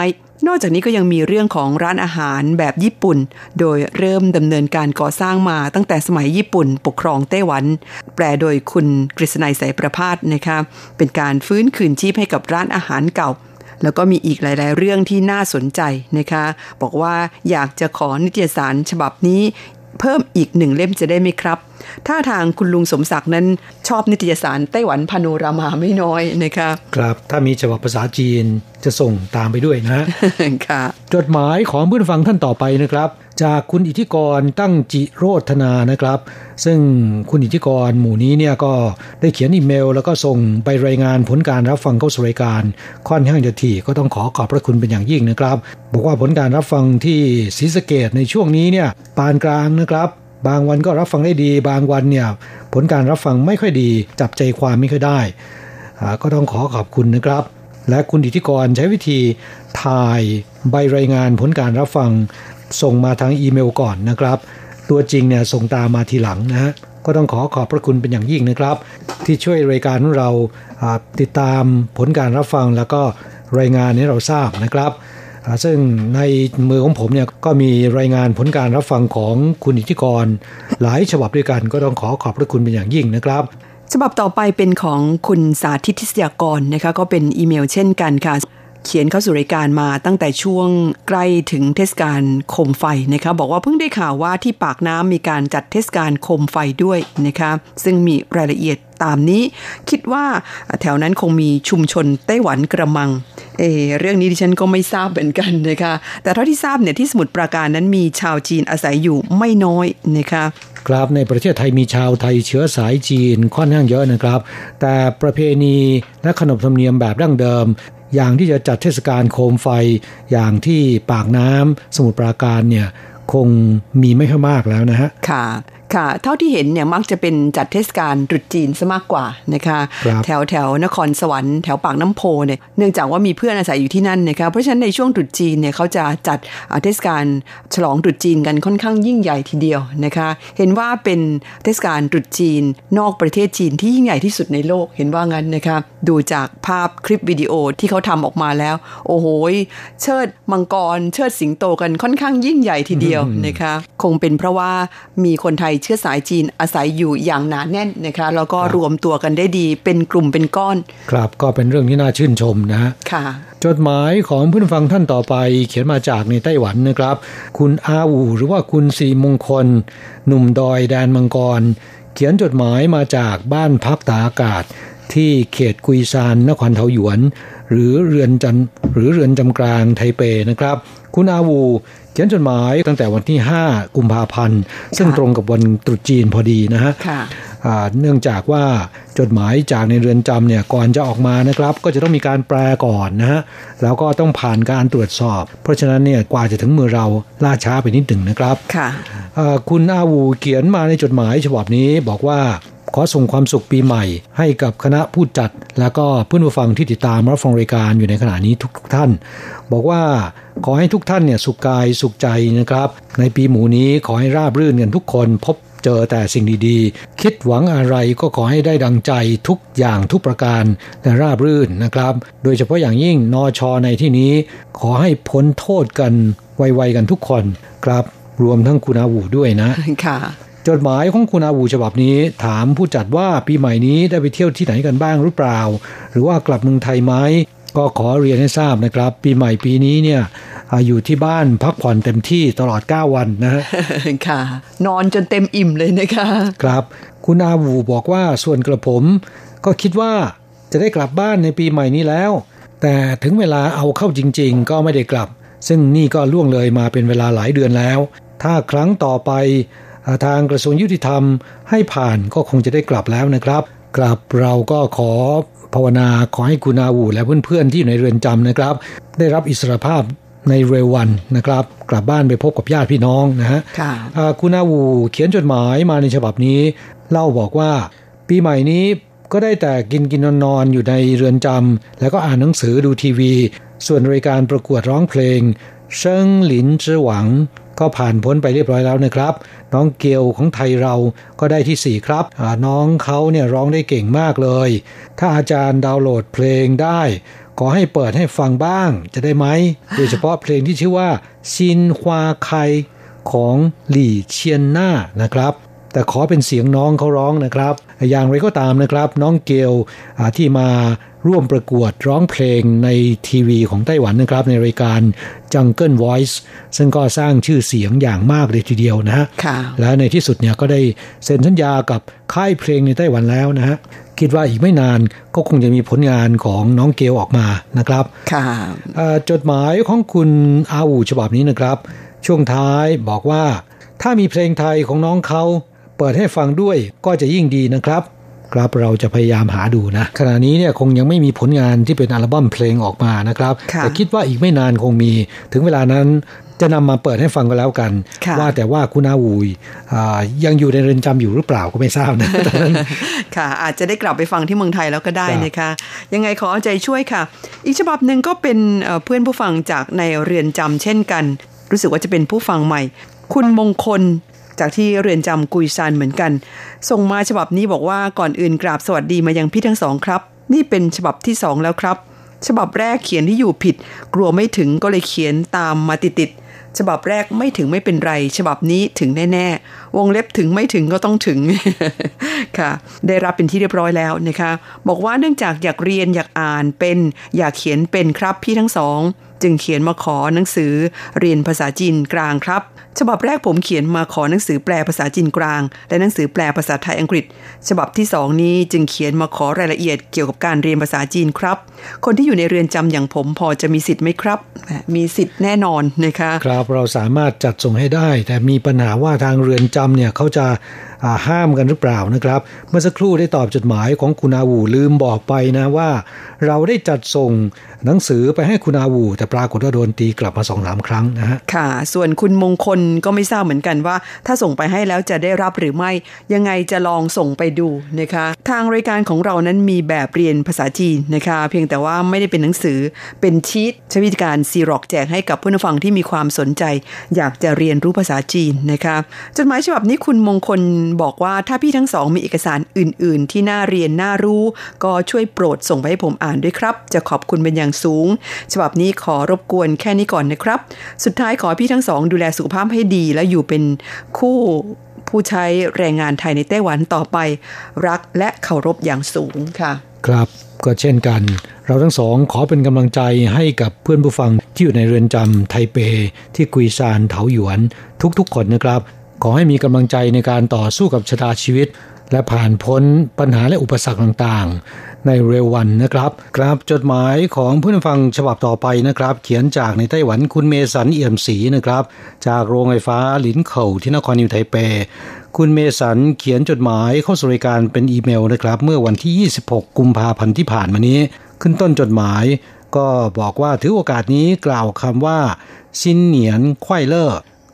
นอกจากนี้ก็ยังมีเรื่องของร้านอาหารแบบญี่ปุ่น โดยเริ่มดำเนินการก่อสร้างมาตั้งแต่สมัยญี่ปุ่น ปกครองไต้หวัน แปลโดยคุณกฤษณัยสายประพาสนะคะเป็นการฟื้นคืนชีพให้กับร้านอาหารเก่า แล้วก็มีอีกหลาย ๆ เรื่องที่น่าสนใจนะคะ บอกว่าอยากจะขอนิตยสารฉบับนี้ เพิ่มอีกหนึ่งเล่มจะได้ไหมครับถ้าทางคุณลุงสมศักดิ์นั้นชอบนิตยสารไต้หวันพาโนรามาไม่น้อยนะคะครับ ถ้ามีฉบับภาษาจีนจะส่งตามไปด้วยนะค่ะ จดหมายของเพื่อนฟังท่านต่อไปนะครับ จากคุณอิทธิกรตั้งจิโรธนานะครับ ซึ่งคุณอิทธิกรหมู่นี้เนี่ยก็ได้เขียนอีเมล แล้วก็ส่งไปรายงานผลการรับฟังเข้าสู่รายการ ค่อนข้างจะถี่ก็ต้องขอขอบพระคุณเป็นอย่างยิ่งนะครับ บอกว่าผลการรับฟังที่ศรีสะเกดในช่วงนี้เนี่ยปานกลางนะครับ บางวันก็รับฟังได้ดี บางวันเนี่ยผลการรับฟังไม่ค่อยดีจับใจความไม่ค่อยได้ ก็ต้องขอขอบคุณนะครับ และคุณอิทธิกรใช้วิธีถ่ายใบรายงานผลการรับฟัง ส่งมาทางอีเมลก่อนนะครับ ตัวจริงเนี่ยส่งตามมาทีหลังนะฮะก็ต้องขอขอบพระคุณเป็นอย่างยิ่งนะครับ ที่ช่วยรายการของเราติดตามผลการรับฟังแล้วก็รายงานให้เราทราบนะครับ ซึ่งในมือของผมเนี่ยก็มีรายงานผลการรับฟังของคุณอิทธิกร หลายฉบับด้วยกัน ก็ต้องขอขอบพระคุณเป็นอย่างยิ่งนะครับฉบับต่อไปเป็นของคุณสาธิตทิศยากรนะคะก็เป็นอีเมลเช่นกันค่ะ เขียนเข้าสู่รายการมาตั้งแต่ช่วงใกล้ถึงเทศกาลโคมไฟนะคะบอกว่าเพิ่งได้ข่าวว่าที่ปากน้ำมีการจัดเทศกาลโคมไฟด้วยนะคะซึ่งมีรายละเอียดตามนี้ คิดว่าแถวนั้นคงมีชุมชนไต้หวันกระมังเอเรื่องนี้ดิฉันก็ไม่ทราบเหมือนกันนะคะแต่เท่าที่ทราบเนี่ยที่สมุทรปราการนั้นมีชาวจีนอาศัยอยู่ไม่น้อยนะคะครับในประเทศไทยมีชาวไทยเชื้อสายจีนค่อนข้างเยอะนะครับ แต่ประเพณีและขนบธรรมเนียมแบบดั้งเดิม อย่างที่จะจัดเทศกาลโคมไฟอย่างที่ปากน้ำสมุทรปราการเนี่ยคงมีไม่ค่อยมากแล้วนะฮะ ค่ะ ค่ะ เท่าที่เห็นเนี่ยมักจะเป็นจัดเทศกาลตรุษจีนซะมากกว่านะคะแถวแถวนครสวรรค์แถวปากน้ำโพเนี่ยเนื่องจากว่ามีเพื่อนอาศัยอยู่ที่นั่นนะคะเพราะฉะนั้นในช่วงตรุษจีนเนี่ยเขาจะจัดเทศกาลฉลองตรุษจีนกันค่อนข้างยิ่งใหญ่ทีเดียวนะคะ เห็นว่าเป็นเทศกาลตรุษจีน นอกประเทศจีนที่ยิ่งใหญ่ที่สุดในโลกเห็นว่างั้นนะคะดูจากภาพคลิปวิดีโอที่เขาทำออกมาแล้ว โอ้โหเชิดมังกร เชิดสิงโตกันค่อนข้างยิ่งใหญ่ทีเดียวนะคะ คงเป็นเพราะว่ามีคนไทยเชื้อสายจีนอาศัยอยู่อย่างหนาแน่นนะคะแล้วก็รวมตัวกันได้ดีเป็นกลุ่มเป็นก้อน ครับก็เป็นเรื่องที่น่าชื่นชมนะค่ะ จดหมายของผู้ฟังท่านต่อไป เขียนมาจากในไต้หวันนะครับ คุณอาอูหรือว่าคุณสีมงคล หนุ่มดอยแดนมังกร เขียนจดหมายมาจากบ้านพักตาอากาศ ที่เขตกุยซานนครเทาหยวน หรือเรือนจันหรือเรือนจำกลางไทเปนะครับ คุณอาวูเขียนจดหมายตั้งแต่วันที่ 5 กุมภาพันธ์ ซึ่งตรงกับวันตรุษจีนพอดีนะฮะเนื่องจากว่าจดหมายจากในเรือนจำเนี่ยก่อนจะออกมานะครับ ก็จะต้องมีการแปลก่อนนะฮะแล้วก็ต้องผ่านการตรวจสอบ เพราะฉะนั้นเนี่ยกว่าจะถึงมือเราล่าช้าไปนิดหนึ่งนะครับค่ะคุณอาวูเขียนมาในจดหมายฉบับนี้บอกว่า ขอส่งความสุขปีใหม่ ให้กับคณะผู้จัด และก็เพื่อนผู้ฟังที่ติดตามรับฟังรายการอยู่ในขณะนี้ทุกทท่าน บอกว่าขอให้ทุกท่านเนี่ยสุขกายสุขใจนะครับ ในปีหมูนี้ขอให้ราบรื่นกันทุกคนพบเจอแต่สิ่งดีๆ คิดหวังอะไรก็ขอให้ได้ดังใจทุกอย่างทุกประการและราบรื่นนะครับ โดยเฉพาะอย่างยิ่งนอชอในที่นี้ ขอให้พ้นโทษกันไวๆกันทุกคนครับ รวมทั้งคุณอาวูด้วยนะ ค่ะ จดหมายของคุณอาวูฉบับนี้ถามผู้จัดว่าปีใหม่นี้ได้ไปเที่ยวที่ไหนกันบ้างหรือเปล่า หรือว่ากลับเมืองไทยไหมก็ขอเรียนให้ทราบนะครับ ปีใหม่ปีนี้เนี่ยอาอยู่ที่บ้านพักผ่อนเต็มที่ตลอด 9 วันนะฮะค่ะ นอนจนเต็มอิ่มเลยนะคะ ครับ คุณอาวูบอกว่าส่วนกระผม ก็คิดว่าจะได้กลับบ้านในปีใหม่นี้แล้ว แต่ถึงเวลาเอาเข้าจริง ๆ ก็ไม่ได้กลับ ซึ่งนี่ก็ล่วงเลยมาเป็นเวลาหลายเดือนแล้ว ถ้าครั้งต่อไปอ่า ทางกระทรวงยุติธรรมให้ผ่านก็คงจะได้กลับแล้วนะครับ กลับเราก็ขอภาวนาขอให้คุณอาวูและเพื่อนๆที่อยู่ในเรือนจำนะครับ ได้รับอิสรภาพในเร็ววันนะครับ กลับบ้านไปพบกับญาติพี่น้องนะฮะค่ะอ่าคุณอาวูเขียนจดหมายมาในฉบับนี้ เล่าบอกว่า ปีใหม่นี้ก็ได้แต่กินกินนอนนอนอยู่ในเรือนจำแล้วก็อ่านหนังสือดูทีวี ส่วนรายการประกวดร้องเพลง เชิงหลินจื้อหวัง ก็ผ่านพ้นไปเรียบร้อยแล้วนะครับ น้องเกียวของไทยเราก็ได้ที่สี่ครับน้องเขาเนี่ยร้องได้เก่งมากเลย ถ้าอาจารย์ดาวน์โหลดเพลงได้ ขอให้เปิดให้ฟังบ้างจะได้ไหม โดยเฉพาะเพลงที่ชื่อว่าซินฮวาไคของหลี่เชียนหน้านะครับแต่ขอเป็นเสียงน้องเขาร้องนะครับ อย่างไรก็ตามนะครับ น้องเกลที่มา ร่วมประกวดร้องเพลงในทีวีของไต้หวันนะครับ ในรายการ Jungle Voice ซึ่งก็สร้างชื่อเสียงอย่างมากเลยทีเดียวนะฮะค่ะและในที่สุดเนี่ยก็ได้เซ็นสัญญากับค่ายเพลงในไต้หวันแล้วนะฮะคิดว่าอีกไม่นานก็คงจะมีผลงานของน้องเกลออกมานะครับค่ะเอ่อจดหมายของคุณอาวูฉบับนี้นะครับ ช่วงท้ายบอกว่า ถ้ามีเพลงไทยของน้องเขาเปิดให้ฟังด้วยก็จะยิ่งดีนะครับ ครับ เราจะพยายามหาดูนะ ขณะนี้เนี่ยคงยังไม่มีผลงานที่เป็นอัลบั้มเพลงออกมานะครับค่ะแต่คิดว่าอีกไม่นานคงมี ถึงเวลานั้นจะนำมาเปิดให้ฟังกันแล้วกันค่ะว่าแต่ว่าคุณอาวูอ่ายังอยู่ในเรือนจำอยู่หรือเปล่าก็ไม่ทราบนะตอนนั้นค่ะ อาจจะได้กลับไปฟังที่เมืองไทยแล้วก็ได้ครับนะคะ ยังไงขอเอาใจช่วยค่ะ อีกฉบับหนึ่งก็เป็นเอ่อเพื่อนผู้ฟังจากในเรือนจำเช่นกัน รู้สึกว่าจะเป็นผู้ฟังใหม่ คุณมงคล จากที่เรือนจำกุยซานเหมือนกัน ส่งมาฉบับนี้บอกว่าก่อนอื่นกราบสวัสดีมายังพี่ทั้งสองครับ นี่เป็นฉบับที่สองแล้วครับ ฉบับแรกเขียนที่อยู่ผิด กลัวไม่ถึงก็เลยเขียนตามมาติดๆฉบับแรกไม่ถึงไม่เป็นไร ฉบับนี้ถึงแน่ๆ วงเล็บถึงไม่ถึงก็ต้องถึงค่ะ ได้รับเป็นที่เรียบร้อยแล้วนะคะ บอกว่าเนื่องจากอยากเรียนอยากอ่านเป็น อยากเขียนเป็นครับพี่ทั้งสอง จึงเขียนมาขอหนังสือเรียนภาษาจีนกลางครับฉบับแรกผมเขียนมาขอหนังสือแปลภาษาจีนกลาง และหนังสือแปลภาษาไทยอังกฤษ ฉบับที่สองนี้จึงเขียนมาขอรายละเอียดเกี่ยวกับการเรียนภาษาจีนครับ คนที่อยู่ในเรือนจำอย่างผมพอจะมีสิทธิ์ไหมครับแหมมีสิทธิ์แน่นอนนะคะครับเราสามารถจัดส่งให้ได้ แต่มีปัญหาว่าทางเรือนจำเนี่ยเขาจะอ่าห้ามกันหรือเปล่านะครับ เมื่อสักครู่ได้ตอบจดหมายของคุณอาวูลืมบอกไปนะว่า เราได้จัดส่งหนังสือไปให้คุณอาวูแต่ปรากฏว่าโดนตีกลับมาสองสามครั้งนะฮะค่ะ ส่วนคุณมงคลก็ไม่ทราบเหมือนกันว่า ถ้าส่งไปให้แล้วจะได้รับหรือไม่ ยังไงจะลองส่งไปดูนะคะ ทางรายการของเรานั้นมีแบบเรียนภาษาจีนนะคะ เพียงแต่ว่าไม่ได้เป็นหนังสือเป็นชีตใช้วิธีการซีร็อกแจกให้กับผู้นฟังที่มีความสนใจ อยากจะเรียนรู้ภาษาจีนนะคะจดหมายฉบับนี้คุณมงคลบอกว่าถ้าพี่ทั้งสองมีเอกสารอื่น ๆ ที่น่าเรียนน่ารู้ ก็ช่วยโปรดส่งไปให้ผมอ่านด้วยครับ จะขอบคุณเป็นอย่างสูง ฉบับนี้ขอรบกวนแค่นี้ก่อนนะครับ สุดท้ายขอพี่ทั้งสองดูแลสุขภาพให้ดีและอยู่เป็นคู่ผู้ใช้แรงงานไทยในไต้หวันต่อไป รักและเคารพอย่างสูงค่ะ ครับก็เช่นกัน เราทั้งสองขอเป็นกำลังใจให้กับเพื่อนผู้ฟังที่อยู่ในเรือนจำไทเป ที่กุยซานเถาหยวน ทุกๆคนนะครับ ขอให้มีกำลังใจในการต่อสู้กับชะตาชีวิต และผ่านพ้นปัญหาและอุปสรรคต่างๆ ในเร็ววันนะครับ ครับจดหมายของผู้นฟังฉบับต่อไปนะครับ เขียนจากในไต้หวันคุณเมสันเอี่ยมศรีนะครับ จากโรงไฟฟ้าหลินเข่าที่นครนิวไทเป คุณเมสันเขียนจดหมายเข้าสู่รายการเป็นอีเมลนะครับ เมื่อวันที่ 26 กุมภาพันธ์ที่ผ่านมานี้ ขึ้นต้นจดหมาย ก็บอกว่าถือโอกาสนี้กล่าวคำว่า新年快乐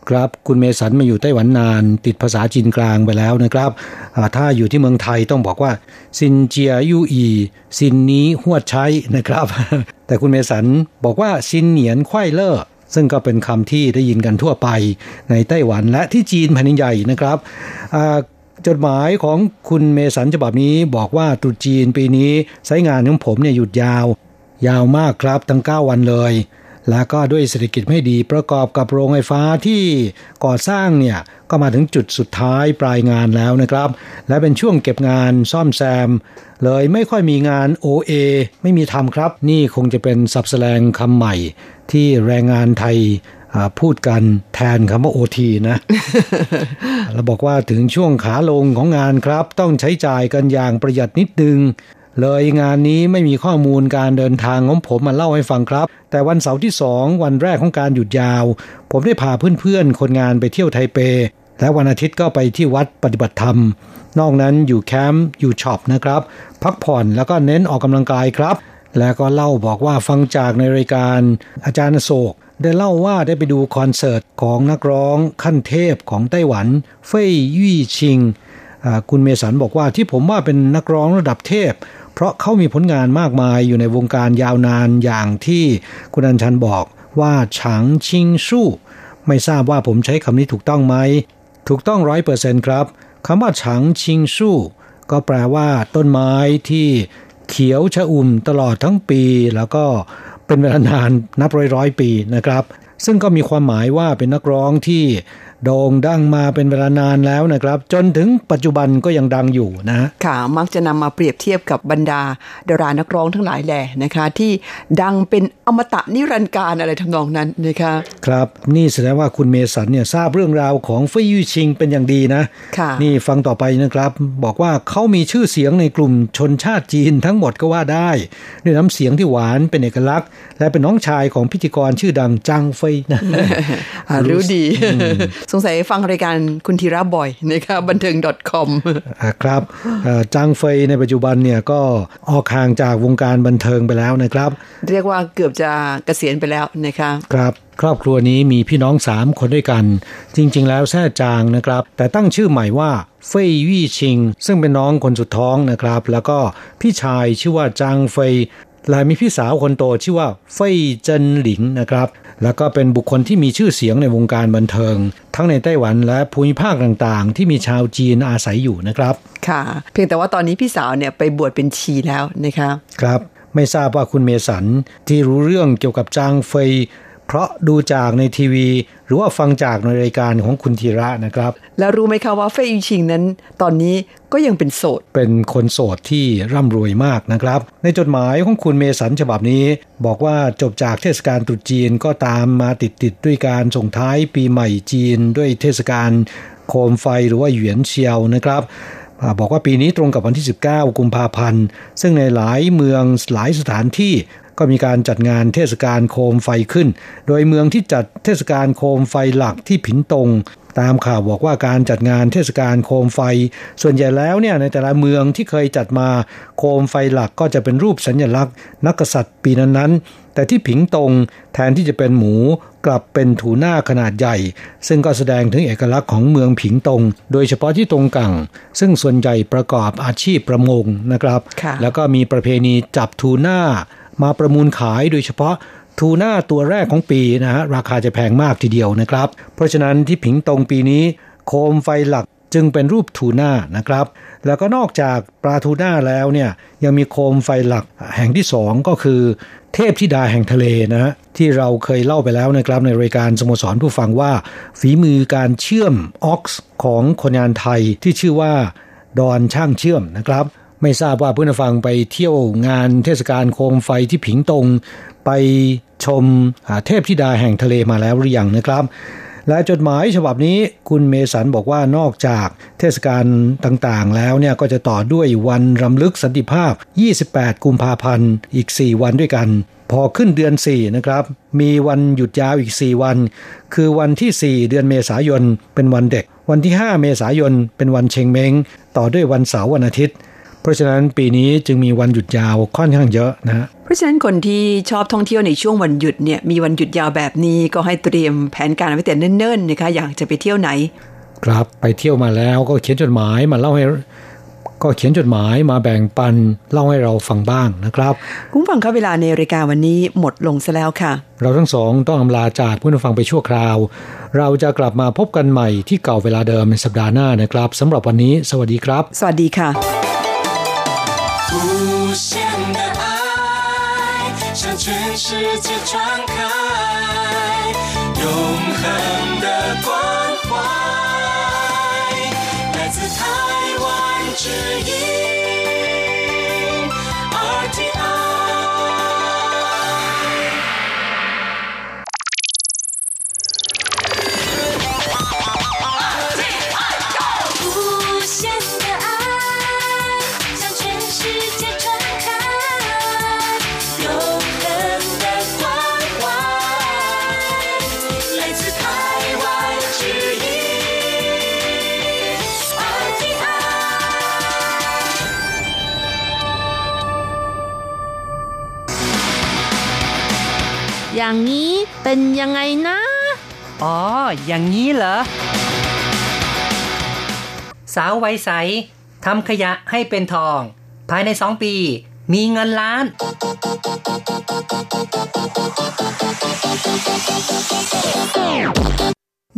ครับคุณเมสันมาอยู่ไต้หวันนาน ติดภาษาจีนกลางไปแล้วนะครับถ้าอยู่ที่เมืองไทยต้องบอกว่าซินเจียยู่อี่ซินนี้ฮวดไช้นะครับ แต่คุณเมสันบอกว่า新年快乐 ซึ่งก็เป็นคำที่ได้ยินกันทั่วไปในไต้หวันและที่จีนแผ่นดินใหญ่นะครับจดหมายของคุณเมสันฉบับนี้บอกว่าตรุษจีนปีนี้ใช้งานของผมเนี่ยหยุดยาว ยาวมากครับทั้ง 9 วันเลย แล้วก็ด้วยเศรษฐกิจไม่ดีประกอบกับโรงไฟฟ้าที่ก่อสร้างเนี่ยก็มาถึงจุดสุดท้ายปลายงานแล้วนะครับ และเป็นช่วงเก็บงานซ่อมแซม เลยไม่ค่อยมีงาน OA ไม่มีทำครับ นี่คงจะเป็นสับแสลงคำใหม่ ที่แรงงานไทยพูดกันแทนคำว่าโอทีนะเราบอกว่าถึงช่วงขาลงของงานครับ ต้องใช้จ่ายกันอย่างประหยัดนิดนึง เลยงานนี้ไม่มีข้อมูลการเดินทางของผมมาเล่าให้ฟังครับ แต่วันเสาร์ที่สองวันแรกของการหยุดยาว ผมได้พาเพื่อนๆ คนงานไปเที่ยวไทเป และวันอาทิตย์ก็ไปที่วัดปฏิบัติธรรม นอกนั้นอยู่แคมป์อยู่ช็อปนะครับ พักผ่อนแล้วก็เน้นออกกำลังกายครับ แล้วก็เล่าบอกว่าฟังจากในรายการอาจารย์โศกได้เล่าว่าได้ไปดูคอนเสิร์ตของนักร้องขั้นเทพของไต้หวัน เฟยยี่ชิง คุณเมสันบอกว่าที่ผมว่าเป็นนักร้องระดับเทพ เพราะเขามีผลงานมากมายอยู่ในวงการยาวนานอย่างที่คุณอัญชันบอกว่าฉางชิงสู้ ไม่ทราบว่าผมใช้คำนี้ถูกต้องไหม ถูกต้องร้อยเปอร์เซ็นครับคำว่าฉางชิงสู้ ก็แปลว่าต้นไม้ที่เขียวชะอุ่มตลอดทั้งปี แล้วก็เป็นเวลานานนับร้อยร้อยปีนะครับ ซึ่งก็มีความหมายว่าเป็นนักร้องที่ โด่งดังมาเป็นเวลานานแล้วนะครับ จนถึงปัจจุบันก็ยังดังอยู่นะค่ะมักจะนำมาเปรียบเทียบกับบรรดาดารานักร้องทั้งหลายแหล่นะคะ ที่ดังเป็นอมตะนิรันดร์การอะไรทำนองนั้นนะคะครับนี่แสดงว่าคุณเมสันเนี่ยทราบเรื่องราวของฟยู่ชิงเป็นอย่างดีนะค่ะนี่ฟังต่อไปนะครับ บอกว่าเขามีชื่อเสียงในกลุ่มชนชาติจีนทั้งหมดก็ว่าได้ ด้วยน้ำเสียงที่หวานเป็นเอกลักษณ์ และเป็นน้องชายของพิธีกรชื่อดังจางเฟยนะรู้ดีสงสัยฟังรายการคุณธีระบ่อยนะคะบันเทิง .com ครับจางเฟยในปัจจุบันเนี่ยก็ออกห่างจากวงการบันเทิงไปแล้วนะครับ เรียกว่าเกือบจะเกษียณไปแล้วนะคะครับครอบครัวนี้มีพี่น้องสามคนด้วยกัน จริง ๆ แล้วแท้จางนะครับ แต่ตั้งชื่อใหม่ว่าเฟยวี่ชิง ซึ่งเป็นน้องคนสุดท้องนะครับ แล้วก็พี่ชายชื่อว่าจางเฟย และมีพี่สาวคนโตชื่อว่าเฟยเจินหลิงนะครับ แล้วก็เป็นบุคคลที่มีชื่อเสียงในวงการบันเทิง ทั้งในไต้หวันและภูมิภาคต่างๆ ที่มีชาวจีนอาศัยอยู่นะครับ ค่ะ เพียงแต่ว่าตอนนี้พี่สาวเนี่ยไปบวชเป็นชีแล้วนะคะครับ ไม่ทราบว่าคุณเมสันที่รู้เรื่องเกี่ยวกับจางเฟย เพราะดูจากในทีวี หรือว่าฟังจากในรายการของคุณธีระนะครับ แล้วรู้ไหมคะว่าเฟยชิงนั้น ตอนนี้ก็ยังเป็นโสด เป็นคนโสดที่ร่ำรวยมากนะครับ ในจดหมายของคุณเมสันฉบับนี้ บอกว่าจบจากเทศกาลตรุษจีนก็ตามมาติดติดด้วยการส่งท้ายปีใหม่จีน ด้วยเทศกาลโคมไฟหรือว่าเหวียนเชียวนะครับบอกว่าปีนี้ตรงกับวันที่ 19 กุมภาพันธ์ ซึ่งในหลายเมืองหลายสถานที่ก็มีการจัดงานเทศกาลโคมไฟขึ้น โดยเมืองที่จัดเทศกาลโคมไฟหลักที่ผินตง ตามข่าวบอกว่าการจัดงานเทศกาลโคมไฟ ส่วนใหญ่แล้วเนี่ยในแต่ละเมืองที่เคยจัดมาโคมไฟหลักก็จะเป็นรูปสัญลักษณ์ นักกษัตริย์ปีนั้นๆ แต่ที่ผิงตงแทนที่จะเป็นหมูกลับเป็นถูหน้าขนาดใหญ่ ซึ่งก็แสดงถึงเอกลักษณ์ของเมืองผิงตง โดยเฉพาะที่ตรงกัง ซึ่งส่วนใหญ่ประกอบอาชีพประมงนะครับ แล้วก็มีประเพณีจับถูหน้า มาประมูลขายโดยเฉพาะทูน่าตัวแรกของปีนะฮะราคาจะแพงมากทีเดียวนะครับ เพราะฉะนั้นที่ผิงตงปีนี้โคมไฟหลักจึงเป็นรูปทูน่านะครับ แล้วก็นอกจากปลาทูน่าแล้วเนี่ยยังมีโคมไฟหลักแห่งที่สองก็คือ เทพธิดาแห่งทะเลนะฮะที่เราเคยเล่าไปแล้วนะครับในรายการสโมสรผู้ฟังว่า ฝีมือการเชื่อมออกซ์ของคนงานไทยที่ชื่อว่าดอนช่างเชื่อมนะครับ ไม่ทราบว่าเพื่อนฟังไปเที่ยวงานเทศกาลโคมไฟที่ผิงตง ไปชมเทพธิดาแห่งทะเลมาแล้วหรือยังนะครับ และจดหมายฉบับนี้คุณเมสันบอกว่านอกจากเทศกาลต่างๆ แล้วเนี่ยก็จะต่อด้วยวันรำลึกสันติภาพ 28 กุมภาพันธ์อีก 4 วันด้วยกัน พอขึ้นเดือน 4 นะครับ มีวันหยุดยาวอีก 4 วัน คือวันที่ 4 เดือนเมษายนเป็นวันเด็ก วันที่ 5 เมษายนเป็นวันเชงเม้งต่อด้วยวันเสาร์วันอาทิตย์ เพราะฉะนั้นปีนี้จึงมีวันหยุดยาวค่อนข้างเยอะนะเพราะฉะนั้นคนที่ชอบท่องเที่ยวในช่วงวันหยุดเนี่ยมีวันหยุดยาวแบบนี้ก็ให้เตรียมแผนการไว้แต่เนิ่นๆนะคะอยากจะไปเที่ยวไหน ครับไปเที่ยวมาแล้วก็เขียนจดหมายมาเล่าให้ก็เขียนจดหมายมาแบ่งปันเล่าให้เราฟังบ้างนะครับคุณฟังครับเวลาในรายการวันนี้หมดลงซะแล้วค่ะ เราทั้งสองต้องอำลาจากผู้ฟังไปชั่วคราว เราจะกลับมาพบกันใหม่ที่เก่าเวลาเดิมในสัปดาห์หน้านะครับสำหรับวันนี้ สวัสดีครับ สวัสดีค่ะ无无限的爱向全世界传 เป็นยังไงนะ อ๋อ อย่างนี้เหรอ สาวไวัยใสทำขยะให้เป็นทอง ภายในสองปี มีเงินล้าน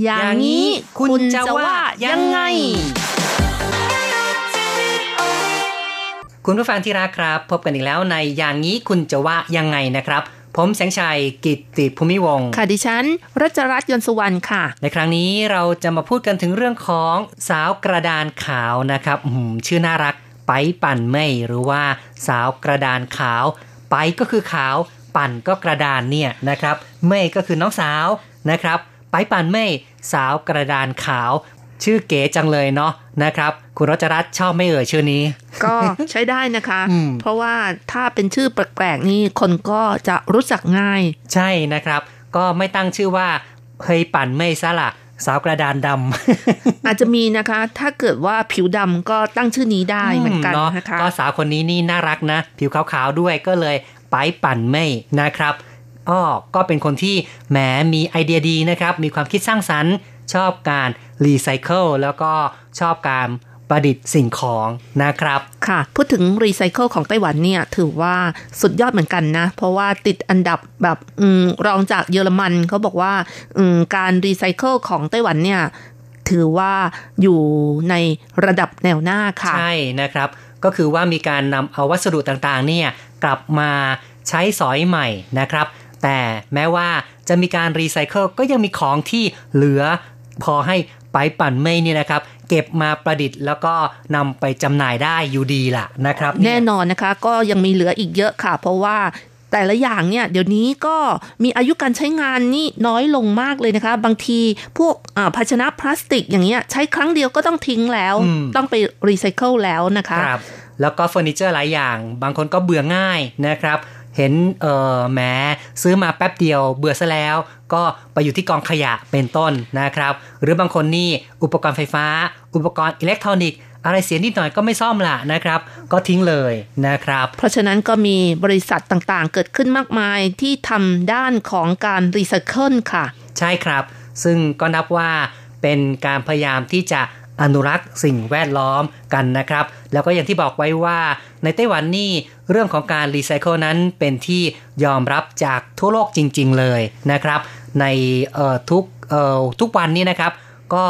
อย่างนี้คุณจะว่ายังไง คุณผู้ฟังที่รักครับ พบกันอีกแล้วในอย่างนี้คุณจะว่ายังไงนะครับ ผมแสงชัยกิตติภูมิวงศ์ค่ะดิฉันรัชรัตน์ยนต์สุวรรณค่ะ ในครั้งนี้เราจะมาพูดกันถึงเรื่องของสาวกระดานขาวนะครับอืมชื่อน่ารักไปปั่นเมยหรือว่าสาวกระดานขาว ไปก็คือขาวปั่นก็กระดานเนี่ยนะครับเมยก็คือน้องสาวนะครับ ไปปั่นเมยสาวกระดานขาว ชื่อเก๋จังเลยเนาะนะครับ คุณรัชรัตน์ชอบไม่เอ่ยชื่อนี้ ก็ใช้ได้นะคะอืมเพราะว่าถ้าเป็นชื่อแปลกๆนี่คนก็จะรู้จักง่าย ใช่นะครับ ก็ไม่ตั้งชื่อว่าเฮยปั่นเมยซะละสาวกระดานดำอาจจะมีนะคะ ถ้าเกิดว่าผิวดำก็ตั้งชื่อนี้ได้เหมือนกันเนาะนะคะก็สาวคนนี้นี่น่ารักนะ ผิวขาวๆด้วยก็เลยไปปั่นไม่นะครับอ้อก็เป็นคนที่แหมมีไอเดียดีนะครับ มีความคิดสร้างสรรค์ชอบการ รีไซเคิลแล้วก็ชอบการประดิษฐ์สิ่งของนะครับ ค่ะ พูดถึงรีไซเคิลของไต้หวันเนี่ย ถือว่าสุดยอดเหมือนกันนะ เพราะว่าติดอันดับแบบอืมรองจากเยอรมันเขาบอกว่าอืมการรีไซเคิลของไต้หวันเนี่ย ถือว่าอยู่ในระดับแนวหน้าค่ะ ใช่นะครับ ก็คือว่ามีการนำเอาวัสดุต่างๆ เนี่ย กลับมาใช้สอยใหม่นะครับ แต่แม้ว่าจะมีการรีไซเคิลก็ยังมีของที่เหลือพอให้ 白板妹 เนี่ยนะครับเก็บมาประดิษฐ์แล้วก็นำไปจำหน่ายได้อยู่ดีล่ะนะครับเยแน่นอนนะคะก็ยังมีเหลืออีกเยอะค่ะ เพราะว่าแต่ละอย่างเนี่ยเดี๋ยวนี้ก็มีอายุการใช้งานนี่น้อยลงมากเลยนะคะ บางทีพวกอ่าภาชนะพลาสติกอย่างเงี้ยใช้ครั้งเดียวก็ต้องทิ้งแล้วอืมต้องไปรีไซเคิลแล้วนะคะครับแล้วก็เฟอร์นิเจอร์หลายอย่าง บางคนก็เบื่อง่ายนะครับ เห็นเออแหมซื้อมาแป๊บเดียวเบื่อซะแล้ว ก็ไปอยู่ที่กองขยะเป็นต้นนะครับ หรือบางคนนี่อุปกรณ์ไฟฟ้า อุปกรณ์อิเล็กทรอนิกส์อะไรเสียนิดหน่อยก็ไม่ซ่อมละนะครับ ก็ทิ้งเลยนะครับ เพราะฉะนั้นก็มีบริษัทต่างๆ เกิดขึ้นมากมายที่ทำด้านของการรีไซเคิลค่ะ ใช่ครับ ซึ่งก็นับว่าเป็นการพยายามที่จะ อนุรักษ์สิ่งแวดล้อมกันนะครับ แล้วก็อย่างที่บอกไว้ว่าในไต้หวันนี่เรื่องของการรีไซเคิลนั้นเป็นที่ยอมรับจากทั่วโลกจริง ๆ เลยนะครับ ในทุกทุกวันนี้นะครับ ก็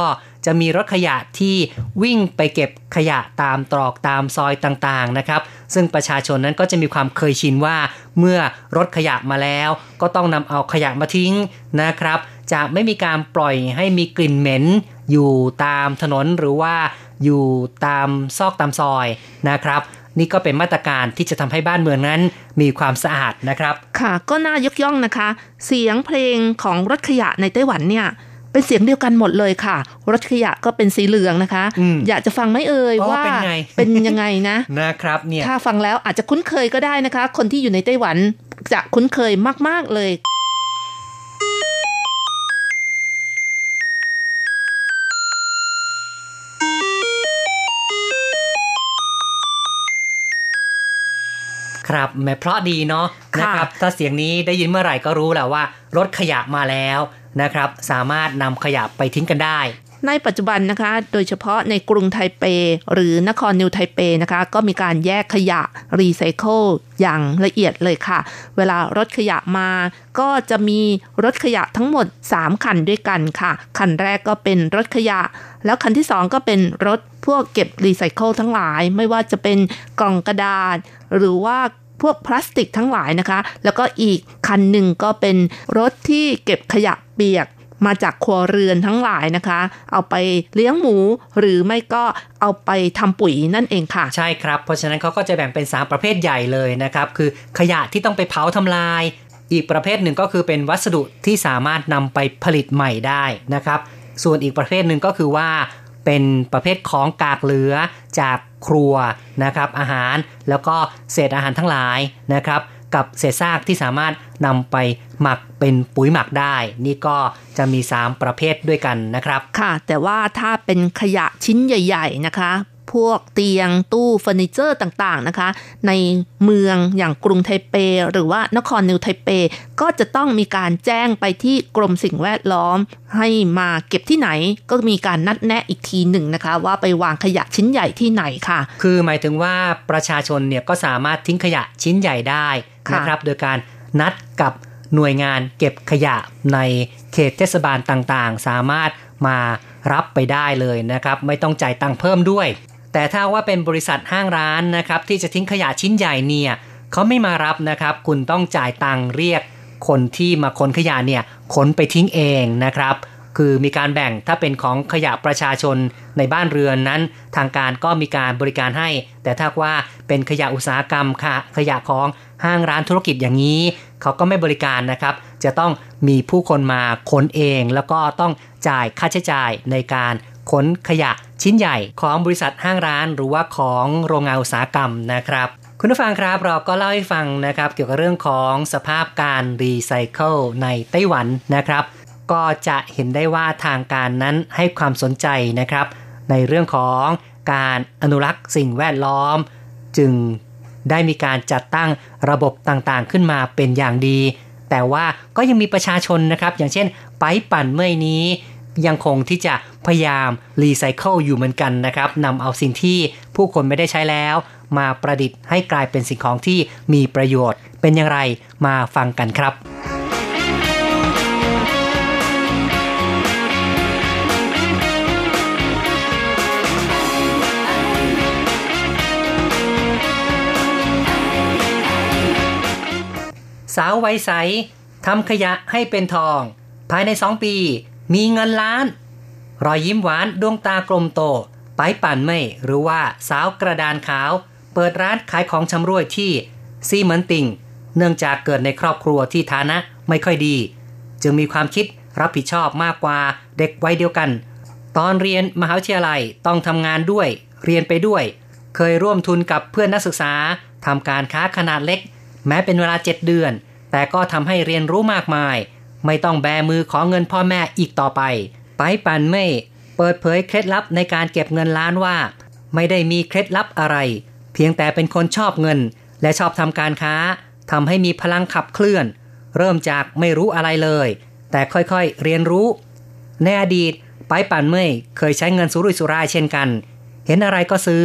จะมีรถขยะที่วิ่งไปเก็บขยะตามตรอกตามซอยต่างๆนะครับ ซึ่งประชาชนนั้นก็จะมีความเคยชินว่าเมื่อรถขยะมาแล้ว ก็ต้องนำเอาขยะมาทิ้งนะครับ จะไม่มีการปล่อยให้มีกลิ่นเหม็น อยู่ตามถนนหรือว่าอยู่ตามซอกตามซอยนะครับ นี่ก็เป็นมาตรการที่จะทำให้บ้านเมืองนั้นมีความสะอาดนะครับ ค่ะก็น่ายกย่องนะคะ เสียงเพลงของรถขยะในไต้หวันเนี่ยเป็นเสียงเดียวกันหมดเลยค่ะ รถขยะก็เป็นสีเหลืองนะคะอืมอยากจะฟังไหมเอ่ยอ๋อว่าเป็นไงเป็นยังไงนะนะครับเนี่ยถ้าฟังแล้วอาจจะคุ้นเคยก็ได้นะคะ คนที่อยู่ในไต้หวันจะคุ้นเคยมาก ๆเลย ครับแหม่เพราะดีเนาะค่ะนะครับ ถ้าเสียงนี้ได้ยินเมื่อไหร่ก็รู้แหละว่า รถขยะมาแล้วนะครับ สามารถนำขยะไปทิ้งกันได้ ในปัจจุบันนะคะ โดยเฉพาะในกรุงไทเป หรือนครนิวไทเปนะคะ ก็มีการแยกขยะรีไซเคิลอย่างละเอียดเลยค่ะ เวลารถขยะมาก็จะมีรถขยะทั้งหมด 3 คันด้วยกันค่ะ คันแรกก็เป็นรถขยะ แล้วคันที่ 2 ก็เป็นรถพวกเก็บรีไซเคิลทั้งหลาย ไม่ว่าจะเป็นกล่องกระดาษ หรือว่า พวกพลาสติกทั้งหลายนะคะ แล้วก็อีกคันหนึ่งก็เป็นรถที่เก็บขยะเปียกมาจากครัวเรือนทั้งหลายนะคะ เอาไปเลี้ยงหมูหรือไม่ก็เอาไปทำปุ๋ยนั่นเองค่ะ ใช่ครับ เพราะฉะนั้นเขาก็จะแบ่งเป็น 3 ประเภทใหญ่เลยนะครับ คือขยะที่ต้องไปเผาทำลาย อีกประเภทหนึ่งก็คือเป็นวัสดุที่สามารถนำไปผลิตใหม่ได้นะครับ ส่วนอีกประเภทหนึ่งก็คือว่า เป็นประเภทของกากเหลือจากครัวนะครับอาหารแล้วก็เศษอาหารทั้งหลายนะครับ กับเศษซากที่สามารถนำไปหมักเป็นปุ๋ยหมักได้ นี่ก็จะมี 3 ประเภทด้วยกันนะครับ ค่ะ แต่ว่าถ้าเป็นขยะชิ้นใหญ่ ๆ นะคะ พวกเตียงตู้เฟอร์นิเจอร์ต่างๆนะคะ ในเมืองอย่างกรุงไทเป หรือว่านครนิวไทเป ก็จะต้องมีการแจ้งไปที่กรมสิ่งแวดล้อม ให้มาเก็บที่ไหนก็มีการนัดแนะอีกทีหนึ่งนะคะ ว่าไปวางขยะชิ้นใหญ่ที่ไหนค่ะ คือหมายถึงว่าประชาชนเนี่ยก็สามารถทิ้งขยะชิ้นใหญ่ได้ค่ะนะครับ โดยการนัดกับหน่วยงานเก็บขยะในเขตเทศบาลต่างๆ สามารถมารับไปได้เลยนะครับ ไม่ต้องจ่ายตังค์เพิ่มด้วย แต่ถ้าว่าเป็นบริษัทห้างร้านนะครับที่จะทิ้งขยะชิ้นใหญ่เนี่ยเขาไม่มารับนะครับ คุณต้องจ่ายตังค์เรียกคนที่มาขนขยะเนี่ยขนไปทิ้งเองนะครับ คือมีการแบ่งถ้าเป็นของขยะประชาชนในบ้านเรือนนั้น ทางการก็มีการบริการให้ แต่ถ้าว่าเป็นขยะอุตสาหกรรมค่ะขยะของห้างร้านธุรกิจอย่างนี้ เขาก็ไม่บริการนะครับ จะต้องมีผู้คนมาขนเอง แล้วก็ต้องจ่ายค่าใช้จ่ายในการขนขยะ ชิ้นใหญ่ของบริษัทห้างร้าน หรือว่าของโรงงานอุตสาหกรรมนะครับ คุณผู้ฟังครับเราก็เล่าให้ฟังนะครับ เกี่ยวกับเรื่องของสภาพการรีไซเคิลในไต้หวันนะครับ ก็จะเห็นได้ว่าทางการนั้นให้ความสนใจนะครับ ในเรื่องของการอนุรักษ์สิ่งแวดล้อม จึงได้มีการจัดตั้งระบบต่างๆขึ้นมาเป็นอย่างดี แต่ว่าก็ยังมีประชาชนนะครับ อย่างเช่น ไปปั่นเมื่อยนี้ ยังคงที่จะพยายามรีไซเคิลอยู่เหมือนกันนะครับนำเอาสิ่งที่ผู้คนไม่ได้ใช้แล้ว มาประดิษฐ์ให้กลายเป็นสิ่งของที่มีประโยชน์ เป็นอย่างไรมาฟังกันครับสาวไวยใสทำขยะให้เป็นทอง ภายในสองปี มีเงินล้าน รอยยิ้มหวานดวงตากลมโต ไปปั่นไม่หรือว่าสาวกระดานขาว เปิดร้านขายของชำร่วยที่ซีเหมือนติงเนื่องจากเกิดในครอบครัวที่ฐานะไม่ค่อยดี จึงมีความคิดรับผิดชอบมากกว่าเด็กวัยเดียวกัน ตอนเรียนมหาวิทยาลัยต้องทำงานด้วย เรียนไปด้วย เคยร่วมทุนกับเพื่อนนักศึกษาทำการค้าขนาดเล็ก แม้เป็นเวลา 7 เดือน แต่ก็ทำให้เรียนรู้มากมาย ไม่ต้องแบมือขอเงินพ่อแม่อีกต่อไป ไปปันเม่เปิดเผยเคล็ดลับในการเก็บเงินล้านว่า ไม่ได้มีเคล็ดลับอะไร เพียงแต่เป็นคนชอบเงิน และชอบทำการค้าทำให้มีพลังขับเคลื่อน เริ่มจากไม่รู้อะไรเลย แต่ค่อยๆเรียนรู้ ในอดีตไปปันเม่เคยใช้เงินสุรุ่ยสุร่ายเช่นกัน เห็นอะไรก็ซื้อ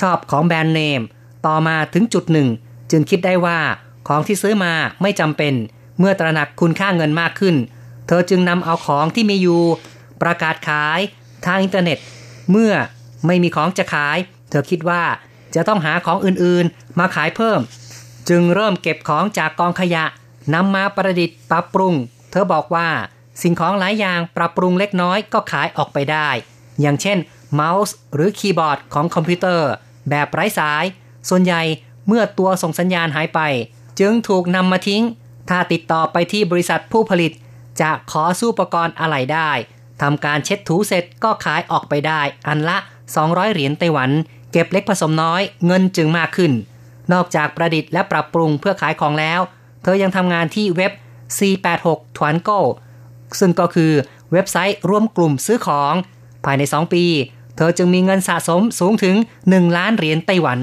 ชอบของแบรนด์เนม ต่อมาถึงจุดหนึ่ง จึงคิดได้ว่าของที่ซื้อมาไม่จำเป็น เมื่อตระหนักคุณค่าเงินมากขึ้น เธอจึงนำเอาของที่มีอยู่ ประกาศขายทางอินเทอร์เน็ต เมื่อไม่มีของจะขาย เธอคิดว่าจะต้องหาของอื่นๆ มาขายเพิ่ม จึงเริ่มเก็บของจากกองขยะนำมาประดิษฐ์ปรับปรุง เธอบอกว่าสิ่งของหลายอย่างปรับปรุงเล็กน้อยก็ขายออกไปได้ อย่างเช่น เมาส์หรือคีย์บอร์ดของคอมพิวเตอร์ แบบไร้สาย ส่วนใหญ่เมื่อตัวส่งสัญญาณหายไป จึงถูกนำมาทิ้ง ถ้าติดต่อไปที่บริษัทผู้ผลิต จะขอซื้ออุปกรณ์อะไหล่ได้ทำการเช็ดถูเสร็จก็ขายออกไปได้ อันละ 200 เหรียญไต้หวัน เก็บเล็กผสมน้อยเงินจึงมากขึ้น นอกจากประดิษฐ์และปรับปรุงเพื่อขายของแล้ว เธอยังทำงานที่เว็บ C86 ทวนโกซึ่งก็คือเว็บไซต์ร่วมกลุ่มซื้อของ ภายใน 2 ปี เธอจึงมีเงินสะสมสูงถึง 1 ล้านเหรียญไต้หวัน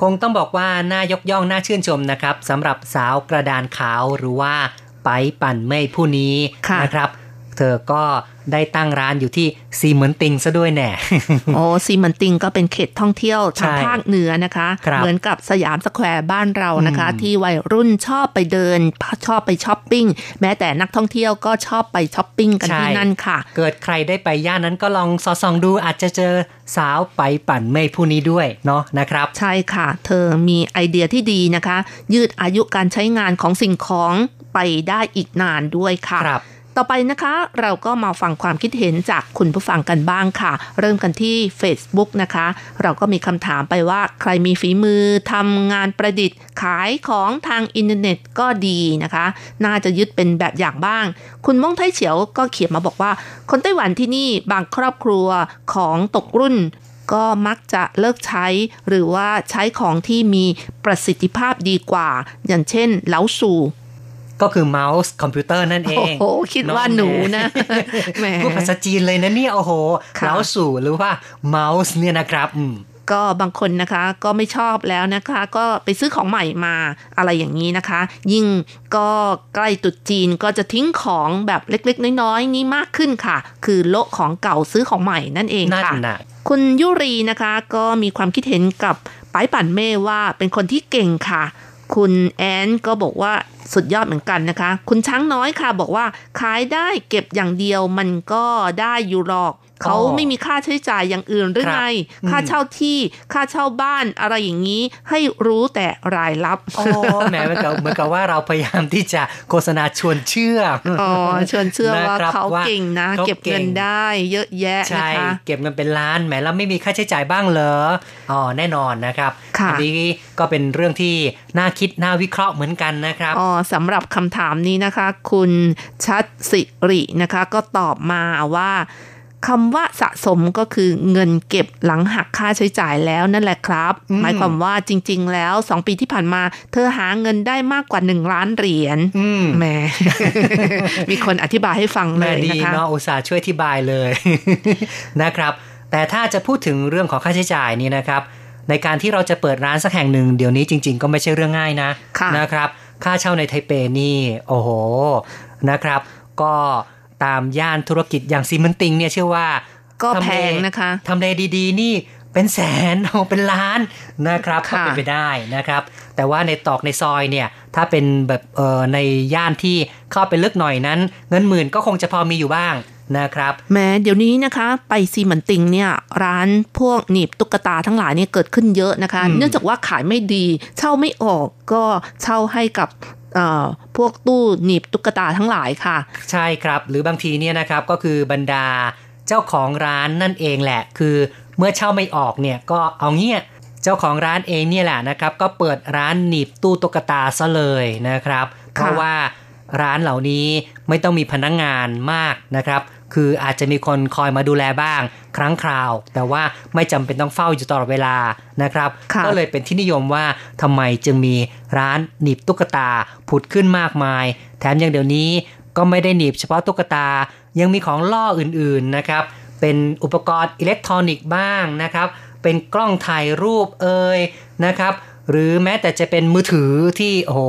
คงต้องบอกว่าน่ายกย่องน่าชื่นชมนะครับสำหรับสาวกระดานขาวหรือว่าไปปั่นไม่ผู้นี้ะนะครับ เธอก็ได้ตั้งร้านอยู่ที่ซีเหมือนติงซะด้วยแน่โอ้ซีเหมินติงก็เป็นเขตท่องเที่ยวทางใช่ภาคเหนือนะคะครับเหมือนกับสยามสแควร์บ้านเรานะคะอืมที่วัยรุ่นชอบไปเดินชอบไปช้อปปิ้ง แม้แต่นักท่องเที่ยวก็ชอบไปช้อปปิ้งกันที่นั่นค่ะ เกิดใครได้ไปย่านนั้นก็ลองสอดส่องดูอาจจะเจอสาวไปปั่นเมฆผู้นี้ด้วยเนาะนะครับ ใช่ค่ะ เธอมีไอเดียที่ดีนะคะ ยืดอายุการใช้งานของสิ่งของไปได้อีกนานด้วยค่ะครับ ต่อไปนะคะเราก็มาฟังความคิดเห็นจากคุณผู้ฟังกันบ้างค่ะ เริ่มกันที่ Facebook นะคะ เราก็มีคำถามไปว่าใครมีฝีมือทำงานประดิษฐ์ ขายของทางอินเทอร์เน็ตก็ดีนะคะ น่าจะยึดเป็นแบบอย่างบ้าง คุณม่งไทเฉียวก็เขียนมาบอกว่า คนไต้หวันที่นี่บางครอบครัวของตกรุ่นก็มักจะเลิกใช้หรือว่าใช้ของที่มีประสิทธิภาพดีกว่า อย่างเช่นเหลาสู่ ก็คือเมาส์คอมพิวเตอร์นั่นเอง โอ้โห คิดว่าหนูนะแหมพูดภาษาจีนเลยนะเนี่ยโอ้โหค่ะแล้วสู่หรือว่าเมาส์เนี่ยนะครับอืมก็บางคนนะคะก็ไม่ชอบแล้วนะคะ ก็ไปซื้อของใหม่มาอะไรอย่างนี้นะคะ ยิ่งก็ใกล้ตรุษจีนก็จะทิ้งของแบบเล็กๆ น้อยๆนี้มากขึ้นค่ะ คือโละของเก่าซื้อของใหม่นั่นเองนั่นค่ะน่ะคุณยุรีนะคะก็มีความคิดเห็นกับป้ายปั่นเม่ว่าเป็นคนที่เก่งค่ะ คุณแอนก็บอกว่าสุดยอดเหมือนกันนะคะ คุณช้างน้อยค่ะบอกว่าขายได้เก็บอย่างเดียวมันก็ได้อยู่หรอก เขาไม่มีค่าใช้จ่ายอย่างอื่นหรือไงอืมค่าเช่าที่ ค่าเช่าบ้านอะไรอย่างนี้ ให้รู้แต่รายรับโอ้แหมเหมือนกับเหมือนกับว่าเราพยายามที่จะโฆษณาชวนเชื่อ อ๋อ ชวนเชื่อว่านะครับเขาว่าเก่งนะเขาเก็บเงินเก่งได้เยอะแยะใช่นะคะเก็บเงินเป็นล้าน แหมแล้วไม่มีค่าใช้จ่ายบ้างเหรอ อ๋อ แน่นอนนะครับค่ะอันี้ก็เป็นเรื่องที่น่าคิดน่าวิเคราะห์เหมือนกันนะครับ อ๋อสำหรับคำถามนี้นะคะ คุณชัดสิรินะคะ ก็ตอบมาว่า คำว่าสะสมก็คือเงินเก็บหลังหักค่าใช้จ่ายแล้วนั่นแหละครับอืมหมายความว่าจริง ๆ แล้ว 2 ปีที่ผ่านมา เธอหาเงินได้มากกว่า 1 ล้านเหรียญอืมแหมมีคนอธิบายให้ฟังเลแม่ยดีนะคะเนาะอุตส่าห์ช่วยอธิบายเลยนะครับ แต่ถ้าจะพูดถึงเรื่องของค่าใช้จ่ายนี่นะครับ ในการที่เราจะเปิดร้านสักแห่งหนึ่งเดี๋ยวนี้จริง ๆ ก็ไม่ใช่เรื่องง่ายนะค่ะนะครับ ค่าเช่าในไทเปนี่โอ้โหนะครับ ก็ ตามย่านธุรกิจอย่างซีเมนติงเนี่ยเชื่อว่าก็ทำเลแพงนะคะทำเลดีๆ นี่เป็นแสนเอาเป็นล้านนะครับก็ค่ะเป็นไปได้นะครับ แต่ว่าในตอกในซอยเนี่ย ถ้าเป็นแบบเออในย่านที่เข้าไปลึกหน่อยนั้น เงินหมื่นก็คงจะพอมีอยู่บ้างนะครับแม้เดี๋ยวนี้นะคะไปซีเหมันติงเนี่ยร้านพวกหนีบตุ๊กตาทั้งหลายเนี่ยเกิดขึ้นเยอะนะคะอืมเนื่องจากว่าขายไม่ดี เช่าไม่ออกก็เช่าให้กับเอ่อ พวกตู้หนีบตุ๊กตาทั้งหลายค่ะ ใช่ครับ หรือบางทีเนี่ยนะครับก็คือบรรดาเจ้าของร้านนั่นเองแหละ คือเมื่อเช่าไม่ออกเนี่ยก็เอาเงี้ยเจ้าของร้านเองเนี่ยแหละนะครับ ก็เปิดร้านหนีบตู้ตุ๊กตาซะเลยนะครับ เพราะว่าร้านเหล่านี้ไม่ต้องมีพนักงงานมากนะครับ คืออาจจะมีคนคอยมาดูแลบ้าง ครั้งคราว แต่ว่าไม่จำเป็นต้องเฝ้าอยู่ตลอดเวลานะครับค่ะก็เลยเป็นที่นิยมว่าทำไมจึงมีร้านหนีบตุ๊กตาผุดขึ้นมากมาย แถมยังเดี๋ยวนี้ก็ไม่ได้หนีบเฉพาะตุ๊กตา ยังมีของล่ออื่นๆนะครับ เป็นอุปกรณ์อิเล็กทรอนิกส์บ้างนะครับ เป็นกล้องถ่ายรูปเอ่ยนะครับ หรือแม้แต่จะเป็นมือถือที่โอ้โห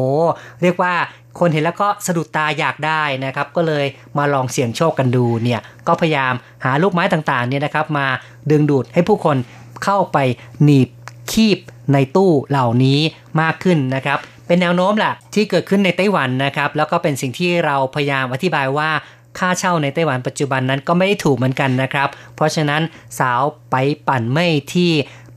เรียกว่า คนเห็นแล้วก็สะดุดตาอยากได้นะครับ ก็เลยมาลองเสี่ยงโชคกันดูเนี่ยก็พยายามหาลูกไม้ต่างๆเนี่ยนะครับ มาดึงดูดให้ผู้คนเข้าไปหนีบคีบในตู้เหล่านี้มากขึ้นนะครับ เป็นแนวโน้มแหละที่เกิดขึ้นในไต้หวันนะครับ แล้วก็เป็นสิ่งที่เราพยายามอธิบายว่าค่าเช่าในไต้หวันปัจจุบันนั้นก็ไม่ได้ถูกเหมือนกันนะครับ เพราะฉะนั้นสาวไปปั่นไม่ที่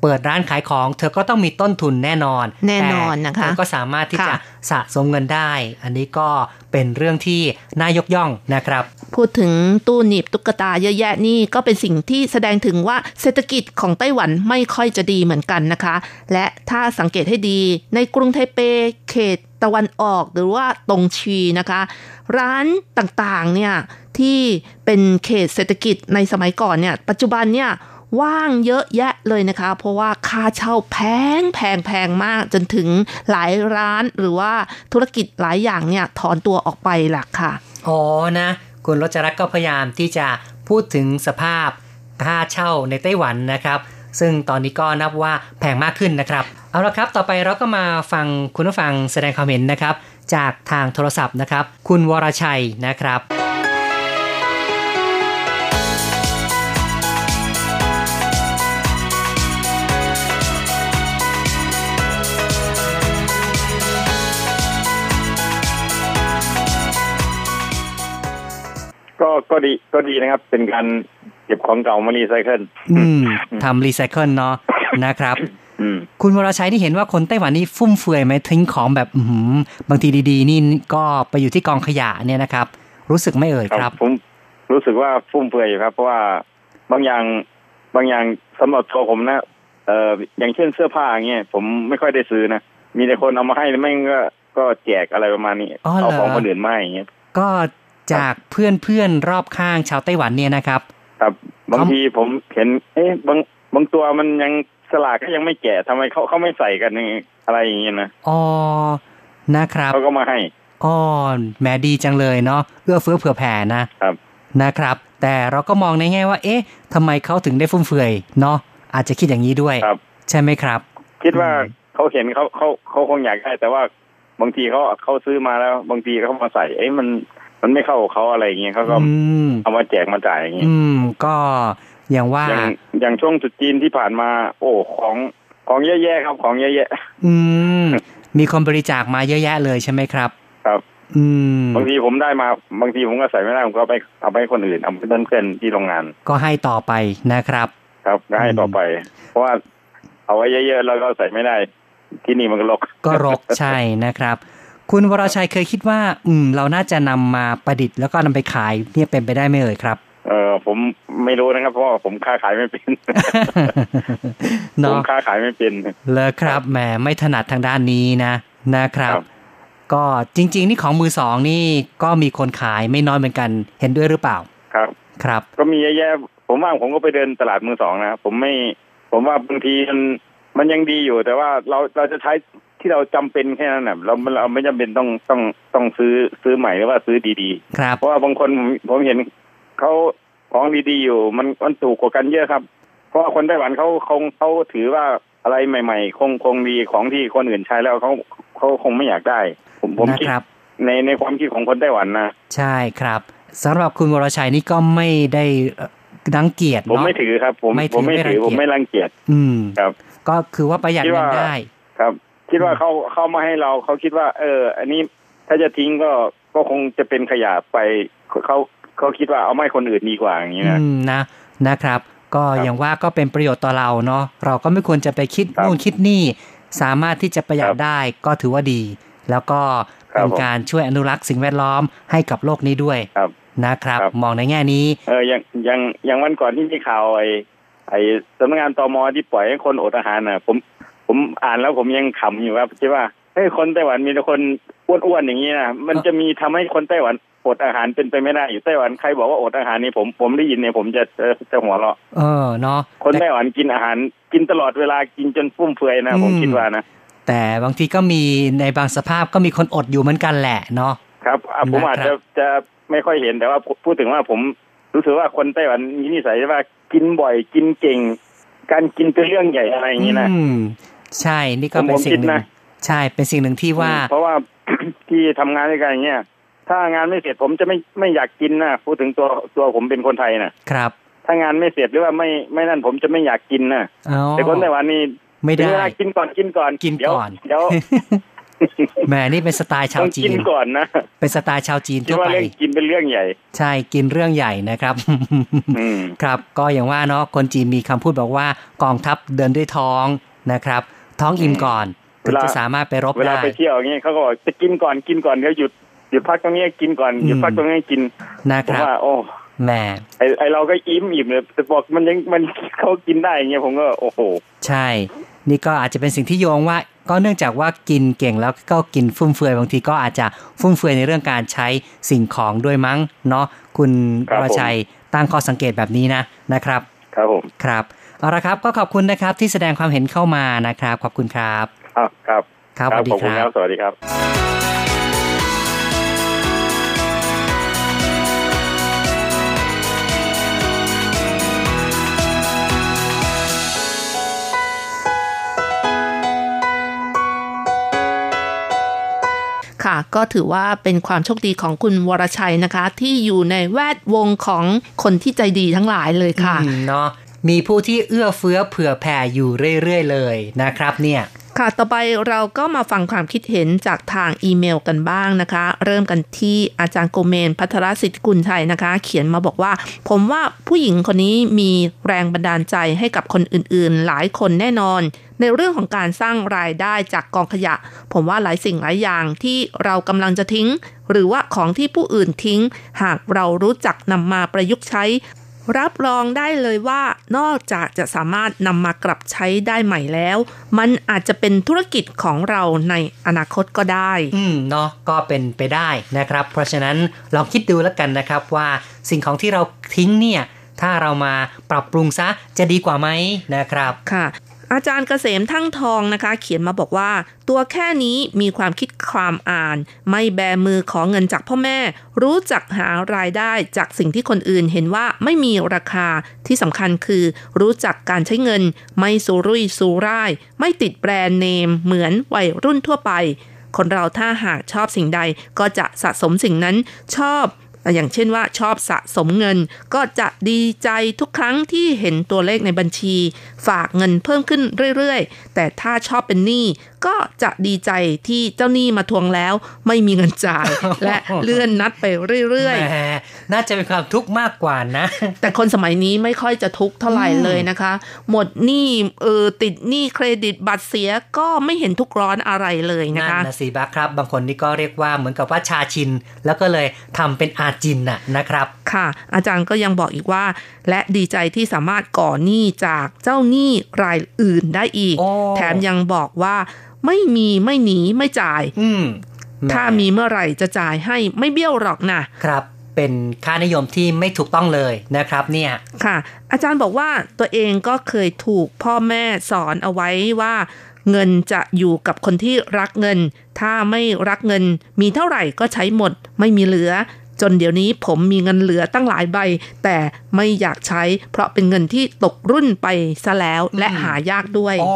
เปิดร้านขายของ เธอก็ต้องมีต้นทุนแน่นอน แน่นอนนะคะแต่เธอก็สามารถที่ค่ะจะสะสมเงินได้ อันนี้ก็เป็นเรื่องที่น่ายกย่องนะครับ พูดถึงตู้หนีบตุ๊กตาเยอะแยะนี่ก็เป็นสิ่งที่แสดงถึงว่าเศรษฐกิจของไต้หวันไม่ค่อยจะดีเหมือนกันนะคะ และถ้าสังเกตให้ดีในกรุงไทเปเขตตะวันออกหรือว่าตงชีนะคะ ร้านต่างๆเนี่ยที่เป็นเขตเศรษฐกิจในสมัยก่อนเนี่ยปัจจุบันเนี่ย ว่างเยอะแยะเลยนะคะ เพราะว่าค่าเช่าแพงแพงแพงมากจนถึงหลายร้านหรือว่าธุรกิจหลายอย่างเนี่ยถอนตัวออกไปหลักค่ะอ๋อนะ คุณรจรัตน์ก็พยายามที่จะพูดถึงสภาพค่าเช่าในไต้หวันนะครับ ซึ่งตอนนี้ก็นับว่าแพงมากขึ้นนะครับ เอาละครับต่อไปเราก็มาฟังคุณผู้ฟังแสดงความเห็นนะครับ จากทางโทรศัพท์นะครับ คุณวรชัยนะครับ ก็ก็ดีก็ดีนะครับ เป็นการเก็บของเก่ามารีไซเคิลอืมทำรีไซเคิลเนาะนะครับอืมคุณวรชัยที่เห็นว่าคนไต้หวันนี่ฟุ่มเฟือยไหมทิ้งของแบบอื้อหือบางทีดีๆ นี่ก็ไปอยู่ที่กองขยะเนี่ยนะครับ รู้สึกไม่เอ่ยคครัรับบผมรู้สึกว่าฟุ่มเฟือยอยู่ครับ เพราะว่าบางอย่างบางอย่างสำหรับตัวผมนะเอ่ออย่างเช่นเสื้อผ้าอย่างเงี้ยผมไม่ค่อยได้ซื้อนะมีแต่คนเอามาให้แล้วแม่งก็ก็แจกอะไรประมาณนี้อ๋อเหรอเอาของคนอื่นมาให้อย่างเงี้ยก็ จากเพื่อนเพื่อนๆรอบข้างชาวไต้หวันเนี่ยนะครับ ครับบางทีผมเห็น เอ๊ะบางบางตัวมันยังสลากก็ยังไม่แก่ทำไมเขาเขาไม่ใส่กันอย่างงี้อะไรอย่างเงี้ยนะอ๋อนะครับเขาก็มาให้อ๋อแหมดีจังเลยเนาะเอื้อเฟื้อเผื่อแผ่นะครับนะครับ แต่เราก็มองในแง่ว่า เอ๊ะทำไมเขาถึงได้ฟุ่มเฟือยเนาะอาจจะคิดอย่างนี้ด้วยครับ ใช่ไหมครับ คิดว่าอืมเขาเห็นเขาเขาเขาคงอยากได้แต่ว่าบางทีเขาเขาซื้อมาแล้ว บางทีเขามาใส่ เอ้ยมัน มันไม่เข้ากับเขาอะไรอย่างเงี้ยเขาก็อืมเอามาแจกมาจ่ายอย่างเงี้ยอืมก็อย่างว่าอย่างอย่างช่วงตรุษจีนที่ผ่านมา โอ้ของของเยอะแยะครับของเยอะแยะ อืม มีคนบริจาคมาเยอะแยะเลยใช่ไหมครับ ครับ อืม บางทีผมได้มาบางทีผมก็ใส่ไม่ได้ผมก็เอาไปเอาไปให้คนอื่นเอาไปเพื่อนเพื่อนๆที่โรงงาน ก็ให้ต่อไปนะครับ ครับก็ให้ต่อไป เพราะว่าเอาไว้เยอะๆแล้วก็ใส่ไม่ได้ ที่นี่มันก็รกก็รกใช่นะครับ คุณวรชัยเคยคิดว่า อืม เราน่าจะนำมาประดิษฐ์แล้วก็นำไปขายเนี่ยเป็นไปได้ไหมเอ่ยครับ เออผมไม่รู้นะครับเพราะว่าผมค้าขายไม่เป็นผเนาะมค้าขายไม่เป็นเลยครับแหมไม่ถนัดทางด้านนี้นะนะครับครับ ก็จริง ๆ นี่ของมือสองนี่ก็มีคนขายไม่น้อยเหมือนกัน เห็นด้วยหรือเปล่าครับ ครับ ก็มีเยอะแยะผมว่าผมก็ไปเดินตลาดมือสองนะผมไม่ ผมว่าบางทีมันมันยังดีอยู่แต่ว่าเราเราจะใช้ ที่เราจำเป็นแค่นั้นนะเราเราไม่จำเป็นต้องต้องต้องซื้อซื้อใหม่หรือว่าซื้อดีครับๆเพราะว่าบางคนผมผมเห็นเขาของดีๆอยู่ มันมันถูกกว่ากันเยอะครับ เพราะว่าคนไต้หวันเขาคงเขาถือว่าอะไรใหม่ ๆ คงคงดีของที่คนอื่นใช้แล้วเขาเขาคงไม่อยากได้ ผมผมนะคิดครับในในความคิดของคนไต้หวันนะใช่ครับสำหรับคุณวรชัยนี่ก็ไม่ได้เอ่อรังเกียจผมเนาะไม่ถือครับ ผมไม่ถือผมไม่ถือไม่รังเกียจผมไม่รังเกียจอืมครับ ก็คือว่าประหยัดคิดเงิว่านได้ครับ คิดว่าเขาเข้ามาให้เราเขาคิดว่า เออ อันนี้ถ้าจะทิ้งก็ก็คงจะเป็นขยะไปเขาเขาคิดว่าเอาไม่คนอื่นดีกว่าอย่างนี้นะอืมนะนะครับ ก็ครับอย่างว่าก็เป็นประโยชน์ต่อเราเนาะเราก็ไม่ควรจะไปคิดครับนู่นคิดนี่ สามารถที่จะประหยัดครับได้ก็ถือว่าดี แล้วก็ครับเป็นผมการช่วยอนุรักษ์สิ่งแวดล้อมให้กับโลกนี้ด้วยครับนะครับครับ มองในแง่นี้ เอออย่างอย่างอย่างวันก่อนที่มีข่าวไอ้ไอ้สำนักงานตมที่ปล่อยให้คนอดอาหารน่ะ ผม ผมอ่านแล้วผมยังขำอยู่ครับคิดว่าเฮ้ยคนไต้หวันมีแต่คนอ้วนๆอย่างนี้นะมันจะมีทำให้คนไต้หวันอดอาหารเป็นไปไม่ได้อยู่ไต้หวันใครบอกว่าอดอาหารนี่ผมผมได้ยินเนี่ยผมจะจะจะหัวเราะเออเนาะคนแต่ไต้หวันกินอาหารกินตลอดเวลากินจนฟุ่มเฟือยนะผมอืมคิดว่านะแต่บางทีก็มีในบางสภาพก็มีคนอดอยู่เหมือนกันแหละเนาะครับอะผมอาจนะครับจะจะไม่ค่อยเห็นแต่ว่าพูดถึงว่าผมรู้สึกว่าคนไต้หวันมีนิสัยว่ากินบ่อยกินเก่ง การกินเป็นเรื่องใหญ่อะไรอย่างนี้นะอืม ใช่นี่ก็ผมเป็นผมสิ่คิงดหนึ่งนะใช่เป็นสิ่งหนึ่งที่ว่า เพราะว่าที่ทำงานด้วยกันอย่างเงี้ยถ้างานไม่เสร็จผมจะไม่ไม่อยากกินนะพูดถึงตัวตัวผมเป็นคนไทยนะครับ ถ้างานไม่เสร็จหรือว่าไม่ไม่นั่นผมจะไม่อยากกินนะอ๋อแต่คนไต้หวันนี่ไม่ถึได้งเวลากินก่อนกินก่อนกินเดี๋ยวก่อนเดี๋ยวแหมนี่เป็นสไตล์ชาต้วองจีกินนก่อนนะเป็นสไตล์ชาวจีนคิดทั่วว่าไปเรื่องกินเป็นเรื่องใหญ่ ใช่กินเรื่องใหญ่นะครับอืมครับก็อย่างว่าเนาะคนจีนมีคำพูดบอกว่ากองทัพเดินด้วยท้องนะครับ ท้องอิ่มก่อนถึงจะสามารถไปรบเวลาได้ไปเที่ยวอย่างเงี้ยเขาก็บอกจะกินก่อนกินก่อนเดี๋ยวหยุดหยุดพักตรงนี้กินก่อนหยุดพักตรงนี้กินนะผคมรับว่าโอ้แหมไอไอเราก็อิ่มอิ่มเลยแต่บอกมันยังมันเขากินได้อย่างเงี้ยผมก็โอ้โห ใช่ นี่ก็อาจจะเป็นสิ่งที่โยงว่า ก็เนื่องจากว่ากินเก่งแล้วก็กินฟุ่มเฟือยบางทีก็อาจจะฟุ่มเฟือยในเรื่องการใช้สิ่งของด้วยมั้งเนาะคุณครัวบรชัยตั้งข้อสังเกตแบบนี้นะนะครับ ครับผมครับ เอาละครับก็ขอบคุณนะครับที่แสดงความเห็นเข้ามานะครับ ขอบคุณครับ ครับครับครับสวัสดีครับสวัสดีครับค่ะก็ถือว่าเป็นความโชคดีของคุณวรชัยนะคะ ที่อยู่ในแวดวงของคนที่ใจดีทั้งหลายเลยค่ะเนาะ มีผู้ที่เอื้อเฟื้อเผื่อแผ่อยู่เรื่อยๆเลยนะครับเนี่ยค่ะ ต่อไปเราก็มาฟังความคิดเห็นจากทางอีเมลกันบ้างนะคะ เริ่มกันที่อาจารย์โกเมน พัทรสิทธิกุลชัยนะคะ เขียนมาบอกว่า ผมว่าผู้หญิงคนนี้มีแรงบันดาลใจให้กับคนอื่นๆ หลายคนแน่นอน ในเรื่องของการสร้างรายได้จากกองขยะ ผมว่าหลายสิ่งหลายอย่างที่เรากำลังจะทิ้ง หรือว่าของที่ผู้อื่นทิ้ง หากเรารู้จักนำมาประยุกต์ใช้ รับรองได้เลยว่านอกจากจะสามารถนำมากลับใช้ได้ใหม่แล้ว มันอาจจะเป็นธุรกิจของเราในอนาคตก็ได้ อืมเนาะก็เป็นไปได้นะครับ เพราะฉะนั้นลองคิดดูแล้วกันนะครับว่าสิ่งของที่เราทิ้งเนี่ยถ้าเรามาปรับปรุงซะจะดีกว่าไหมนะครับ ค่ะ อาจารย์เกษมทั้งทองนะคะ เขียนมาบอกว่า ตัวแค่นี้มีความคิดความอ่าน ไม่แบมือขอเงินจากพ่อแม่ รู้จักหารายได้จากสิ่งที่คนอื่นเห็นว่าไม่มีราคาที่สำคัญคือ รู้จักการใช้เงิน ไม่สูรุ่ยสูร่าย ไม่ติดแบรนด์เนม เหมือนวัยรุ่นทั่วไป คนเราถ้าหากชอบสิ่งใดก็จะสะสมสิ่งนั้นชอบ อย่างเช่นว่าชอบสะสมเงิน ก็จะดีใจทุกครั้งที่เห็นตัวเลขในบัญชี ฝากเงินเพิ่มขึ้นเรื่อยๆ แต่ถ้าชอบเป็นหนี้ ก็จะดีใจที่เจ้าหนี้มาทวงแล้วไม่มีเงินจ่าย และเลื่อนนัดไปเรื่อยแหมน่าจะเป็นความทุกข์มากกว่านะๆแต่คนสมัยนี้ไม่ค่อยจะทุกข์เท่าไหร่เลยนะคะ หมดหนี้เออติดหนี้เครดิตบัตรเสียก็ไม่เห็นทุกข์ร้อนอะไรเลยนะนั่นคะนะสิบ้าครับ บางคนนี่ก็เรียกว่าเหมือนกับว่าชาชิน แล้วก็เลยทำเป็นอาจินน่ะนะครับ ค่ะ อาจารย์ก็ยังบอกอีกว่า และดีใจที่สามารถก่อหนี้จากเจ้าหนี้รายอื่นได้อีกโอ้แถมยังบอกว่า ไม่มีไม่หนีไม่จ่าย อืมถ้ามีเมื่อไหร่จะจ่ายให้ไม่เบี้ยวหรอกนะครับเป็นค่านิยมที่ไม่ถูกต้องเลยนะครับเนี่ยค่ะ อาจารย์บอกว่าตัวเองก็เคยถูกพ่อแม่สอนเอาไว้ว่า เงินจะอยู่กับคนที่รักเงิน ถ้าไม่รักเงิน มีเท่าไหร่ก็ใช้หมด ไม่มีเหลือ จนเดี๋ยวนี้ผมมีเงินเหลือตั้งหลายใบ แต่ไม่อยากใช้ เพราะเป็นเงินที่ตกรุ่นไปซะแล้วและหายากด้วยโอ้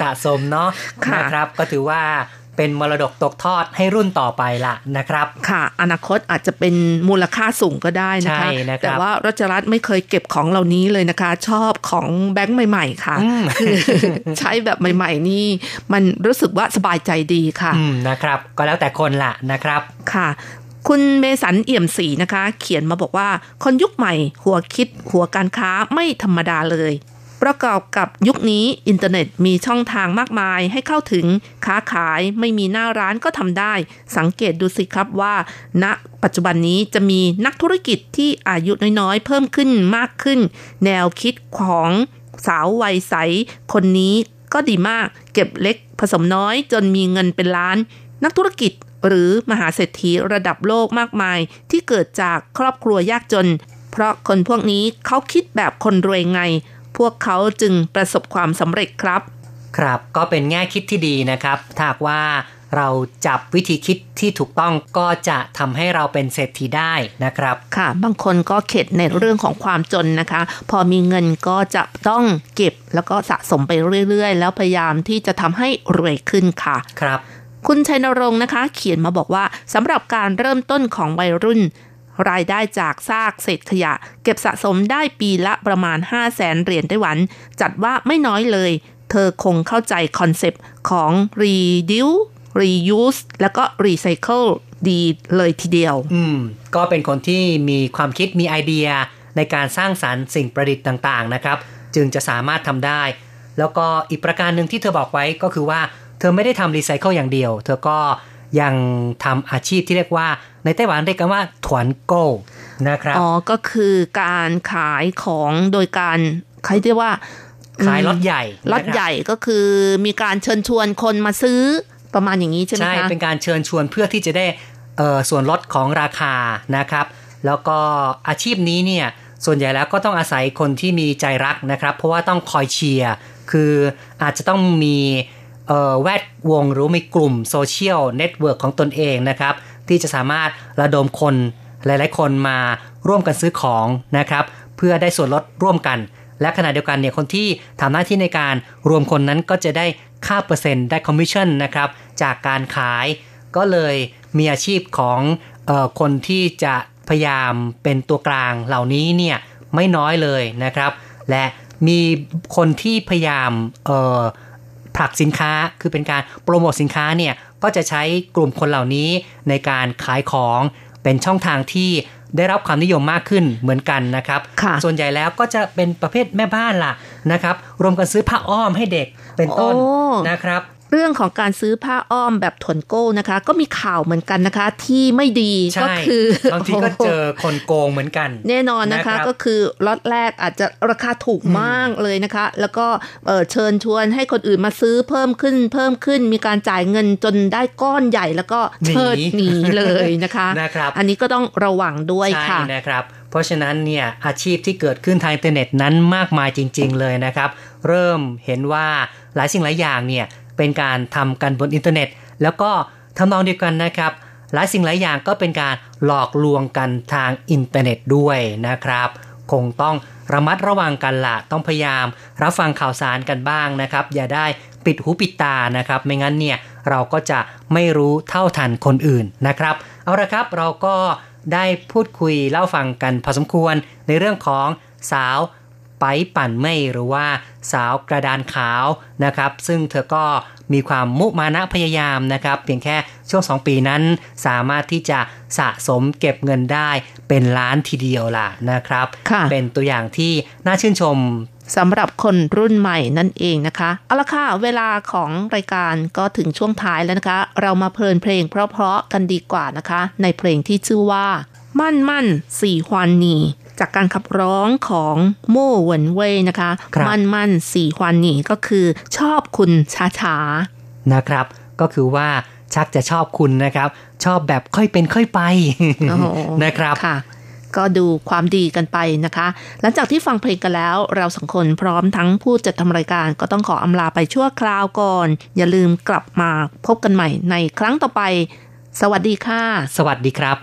สะสมเนาะค่ะนะครับก็ถือว่า เป็นมรดกตกทอดให้รุ่นต่อไปละนะครับ ค่ะ อนาคตอาจจะเป็นมูลค่าสูงก็ได้นะคะใช่นะครับแต่ว่ารัชรัตน์ไม่เคยเก็บของเหล่านี้เลยนะคะ ชอบของแบงค์ใหม่ ๆ ค่ะอืมคือใช้แบบใหม่ ๆ นี่ มันรู้สึกว่าสบายใจดีค่ะอืมนะครับ ก็แล้วแต่คนละนะครับค่ะคุณเมสันเอี่ยมศรีนะคะ เขียนมาบอกว่าคนยุคใหม่ หัวคิดหัวการค้าไม่ธรรมดาเลย ประกอบกับยุคนี้อินเทอร์เน็ตมีช่องทางมากมายให้เข้าถึงค้าขายไม่มีหน้าร้านก็ทำได้ สังเกตดูสิครับว่าณปัจจุบันนี้จะมีนักธุรกิจที่อายุน้อยๆ เพิ่มขึ้นมากขึ้น แนวคิดของสาววัยใส คนนี้ก็ดีมาก เก็บเล็กผสมน้อยจนมีเงินเป็นล้าน นักธุรกิจหรือมหาเศรษฐีระดับโลกมากมาย ที่เกิดจากครอบครัวยากจน เพราะคนพวกนี้เขาคิดแบบคนรวยไง พวกเขาจึงประสบความสำเร็จครับ ครับก็เป็นแง่คิดที่ดีนะครับถ้าหากว่าเราจับวิธีคิดที่ถูกต้องก็จะทำให้เราเป็นเศรษฐีได้นะครับ ค่ะ บางคนก็เข็ดในเรื่องของความจนนะคะ พอมีเงินก็จะต้องเก็บแล้วก็สะสมไปเรื่อย ๆ แล้วพยายามที่จะทำให้รวยขึ้นค่ะ ครับ คุณชัยนรงค์นะคะ เขียนมาบอกว่าสำหรับการเริ่มต้นของวัยรุ่น รายได้จากซากเศษขยะ เก็บสะสมได้ปีละประมาณ 5 0 0แสนเหรียญไต้หวัน จัดว่าไม่น้อยเลย เธอคงเข้าใจ concept ของ reduce reuse แล้วก็ recycle ดีเลยทีเดียว อืม ก็เป็นคนที่มีความคิดมีไอเดียในการสร้างสารรค์สิ่งประดิษฐ์ต่างๆนะครับ จึงจะสามารถทำได้ แล้วก็อีกประการหนึ่งที่เธอบอกไว้ก็คือว่า เธอไม่ได้ทำรีไซเคิลอย่างเดียว เธอก็ ยังทำอาชีพที่เรียกว่า ในไต้หวันเรียกกันว่าถวนโก้นะครับอ๋อก็คือการขายของโดยการใครเรียกว่า ขายล็อตใหญ่ล็อตนะครับใหญ่ก็คือมีการเชิญชวนคนมาซื้อประมาณอย่างนี้ใช่ไหมใช่คะเป็นการเชิญชวนเพื่อที่จะได้เอ่อส่วนลดของราคานะครับ แล้วก็อาชีพนี้เนี่ยส่วนใหญ่แล้วก็ต้องอาศัยคนที่มีใจรักนะครับ เพราะว่าต้องคอยเชียร์คืออาจจะต้องมีเอ่อ แวดวงหรือมีกลุ่ม social network ของตนเองนะครับ ที่จะสามารถระดมคนหลาย ๆ คนมาร่วมกันซื้อของนะครับ เพื่อได้ส่วนลดร่วมกัน และขณะเดียวกันเนี่ยคนที่ทำหน้าที่ในการรวมคนนั้นก็จะได้ค่าเปอร์เซ็นต์ได้คอมมิชชั่นนะครับจากการขาย ก็เลยมีอาชีพของออคนที่จะพยายามเป็นตัวกลางเหล่านี้เนี่ยไม่น้อยเลยนะครับ และมีคนที่พยายามเออ ผลักสินค้าคือเป็นการโปรโมทสินค้าเนี่ยก็จะใช้กลุ่มคนเหล่านี้ในการขายของเป็นช่องทางที่ได้รับความนิยมมากขึ้นเหมือนกันนะครับค่ะส่วนใหญ่แล้วก็จะเป็นประเภทแม่บ้านล่ะนะครับ รวมกันซื้อผ้าอ้อมให้เด็กเป็นต้นโอ้นะครับ เรื่องของการซื้อผ้าอ้อมแบบถนโก้นะคะ ก็มีข่าวเหมือนกันนะคะ ที่ไม่ดีใช่ก็คือบางทีก็เจอคนโกงเหมือนกัน แน่นอนนะคะนะครับก็คือล็อตแรกอาจจะราคาถูกมากเลยนะคะ แล้วก็เอ่อเชิญชวนให้คนอื่นมาซื้อเพิ่มขึ้นเพิ่มขึ้นมีการจ่ายเงินจนได้ก้อนใหญ่แล้วก็เชิดหนีเลยนะคะนะครับอันนี้ก็ต้องระวังด้วยใช่ค่ะนะครับเพราะฉะนั้นเนี่ยอาชีพที่เกิดขึ้นทางอินเทอร์เน็ตนั้นมากมายจริง ๆ เลยนะครับ เริ่มเห็นว่าหลายสิ่งหลายอย่างเนี่ย เป็นการทำกันบนอินเทอร์เน็ต แล้วก็ทำนองเดียวกันนะครับ หลายสิ่งหลายอย่างก็เป็นการหลอกลวงกันทางอินเทอร์เน็ตด้วยนะครับ คงต้องระมัดระวังกันละต้องพยายาม รับฟังข่าวสารกันบ้างนะครับ อย่าได้ปิดหูปิดตานะครับ ไม่งั้นเนี่ยเราก็จะไม่รู้เท่าทันคนอื่นนะครับ เอาละครับเราก็ได้พูดคุยเล่าฟังกันพอสมควรในเรื่องของสาว ไปปั่นไม่หรือว่าสาวกระดานขาวนะครับ ซึ่งเธอก็มีความมุมานะพยายามนะครับ เพียงแค่ช่วง 2 ปีนั้นสามารถที่จะสะสมเก็บเงินได้เป็นล้านทีเดียวล่ะนะครับค่ะเป็นตัวอย่างที่น่าชื่นชมสำหรับคนรุ่นใหม่นั่นเองนะคะ เอาละค่ะ เวลาของรายการก็ถึงช่วงท้ายแล้วนะคะ เรามาเพลินเพลงเพราะๆกันดีกว่านะคะ ในเพลงที่ชื่อว่า มั่นมั่นสี่ฮวานนี จากการขับร้องของโม่เหวินเว่ยนะคะครับมั่นมั่นสี่ฮวานนีก็คือชอบคุณช้าช้านะครับ ก็คือว่าชักจะชอบคุณนะครับ ชอบแบบค่อยเป็นค่อยไปๆโอ้โหนะครับค่ะก็ดูความดีกันไปนะคะ หลังจากที่ฟังเพลงกันแล้วเราสองคนพร้อมทั้งผู้จัดทำรายการก็ต้องขออำลาไปชั่วคราวก่อน อย่าลืมกลับมาพบกันใหม่ในครั้งต่อไป สวัสดีค่ะ สวัสดีครับ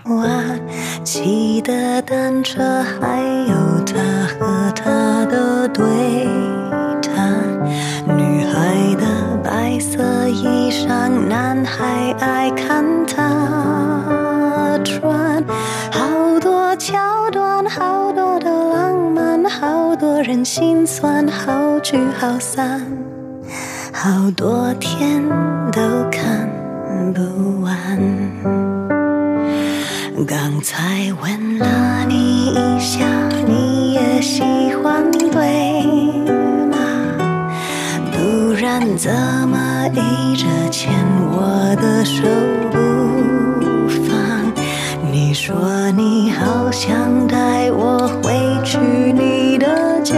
人心酸，好聚好散，好多天都看。不完。刚才吻了你一下，你也喜欢对吗？不然怎么一直牵我的手不放？你说你好想带我回去你的家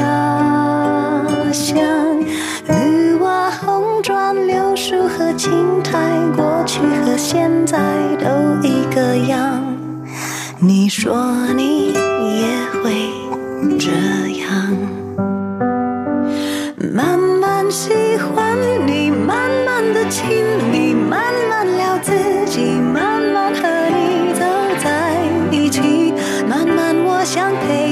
心态，过去和现在都一个样。你说你也会这样，慢慢喜欢你，慢慢的亲密，慢慢聊自己，慢慢和你走在一起，慢慢我想配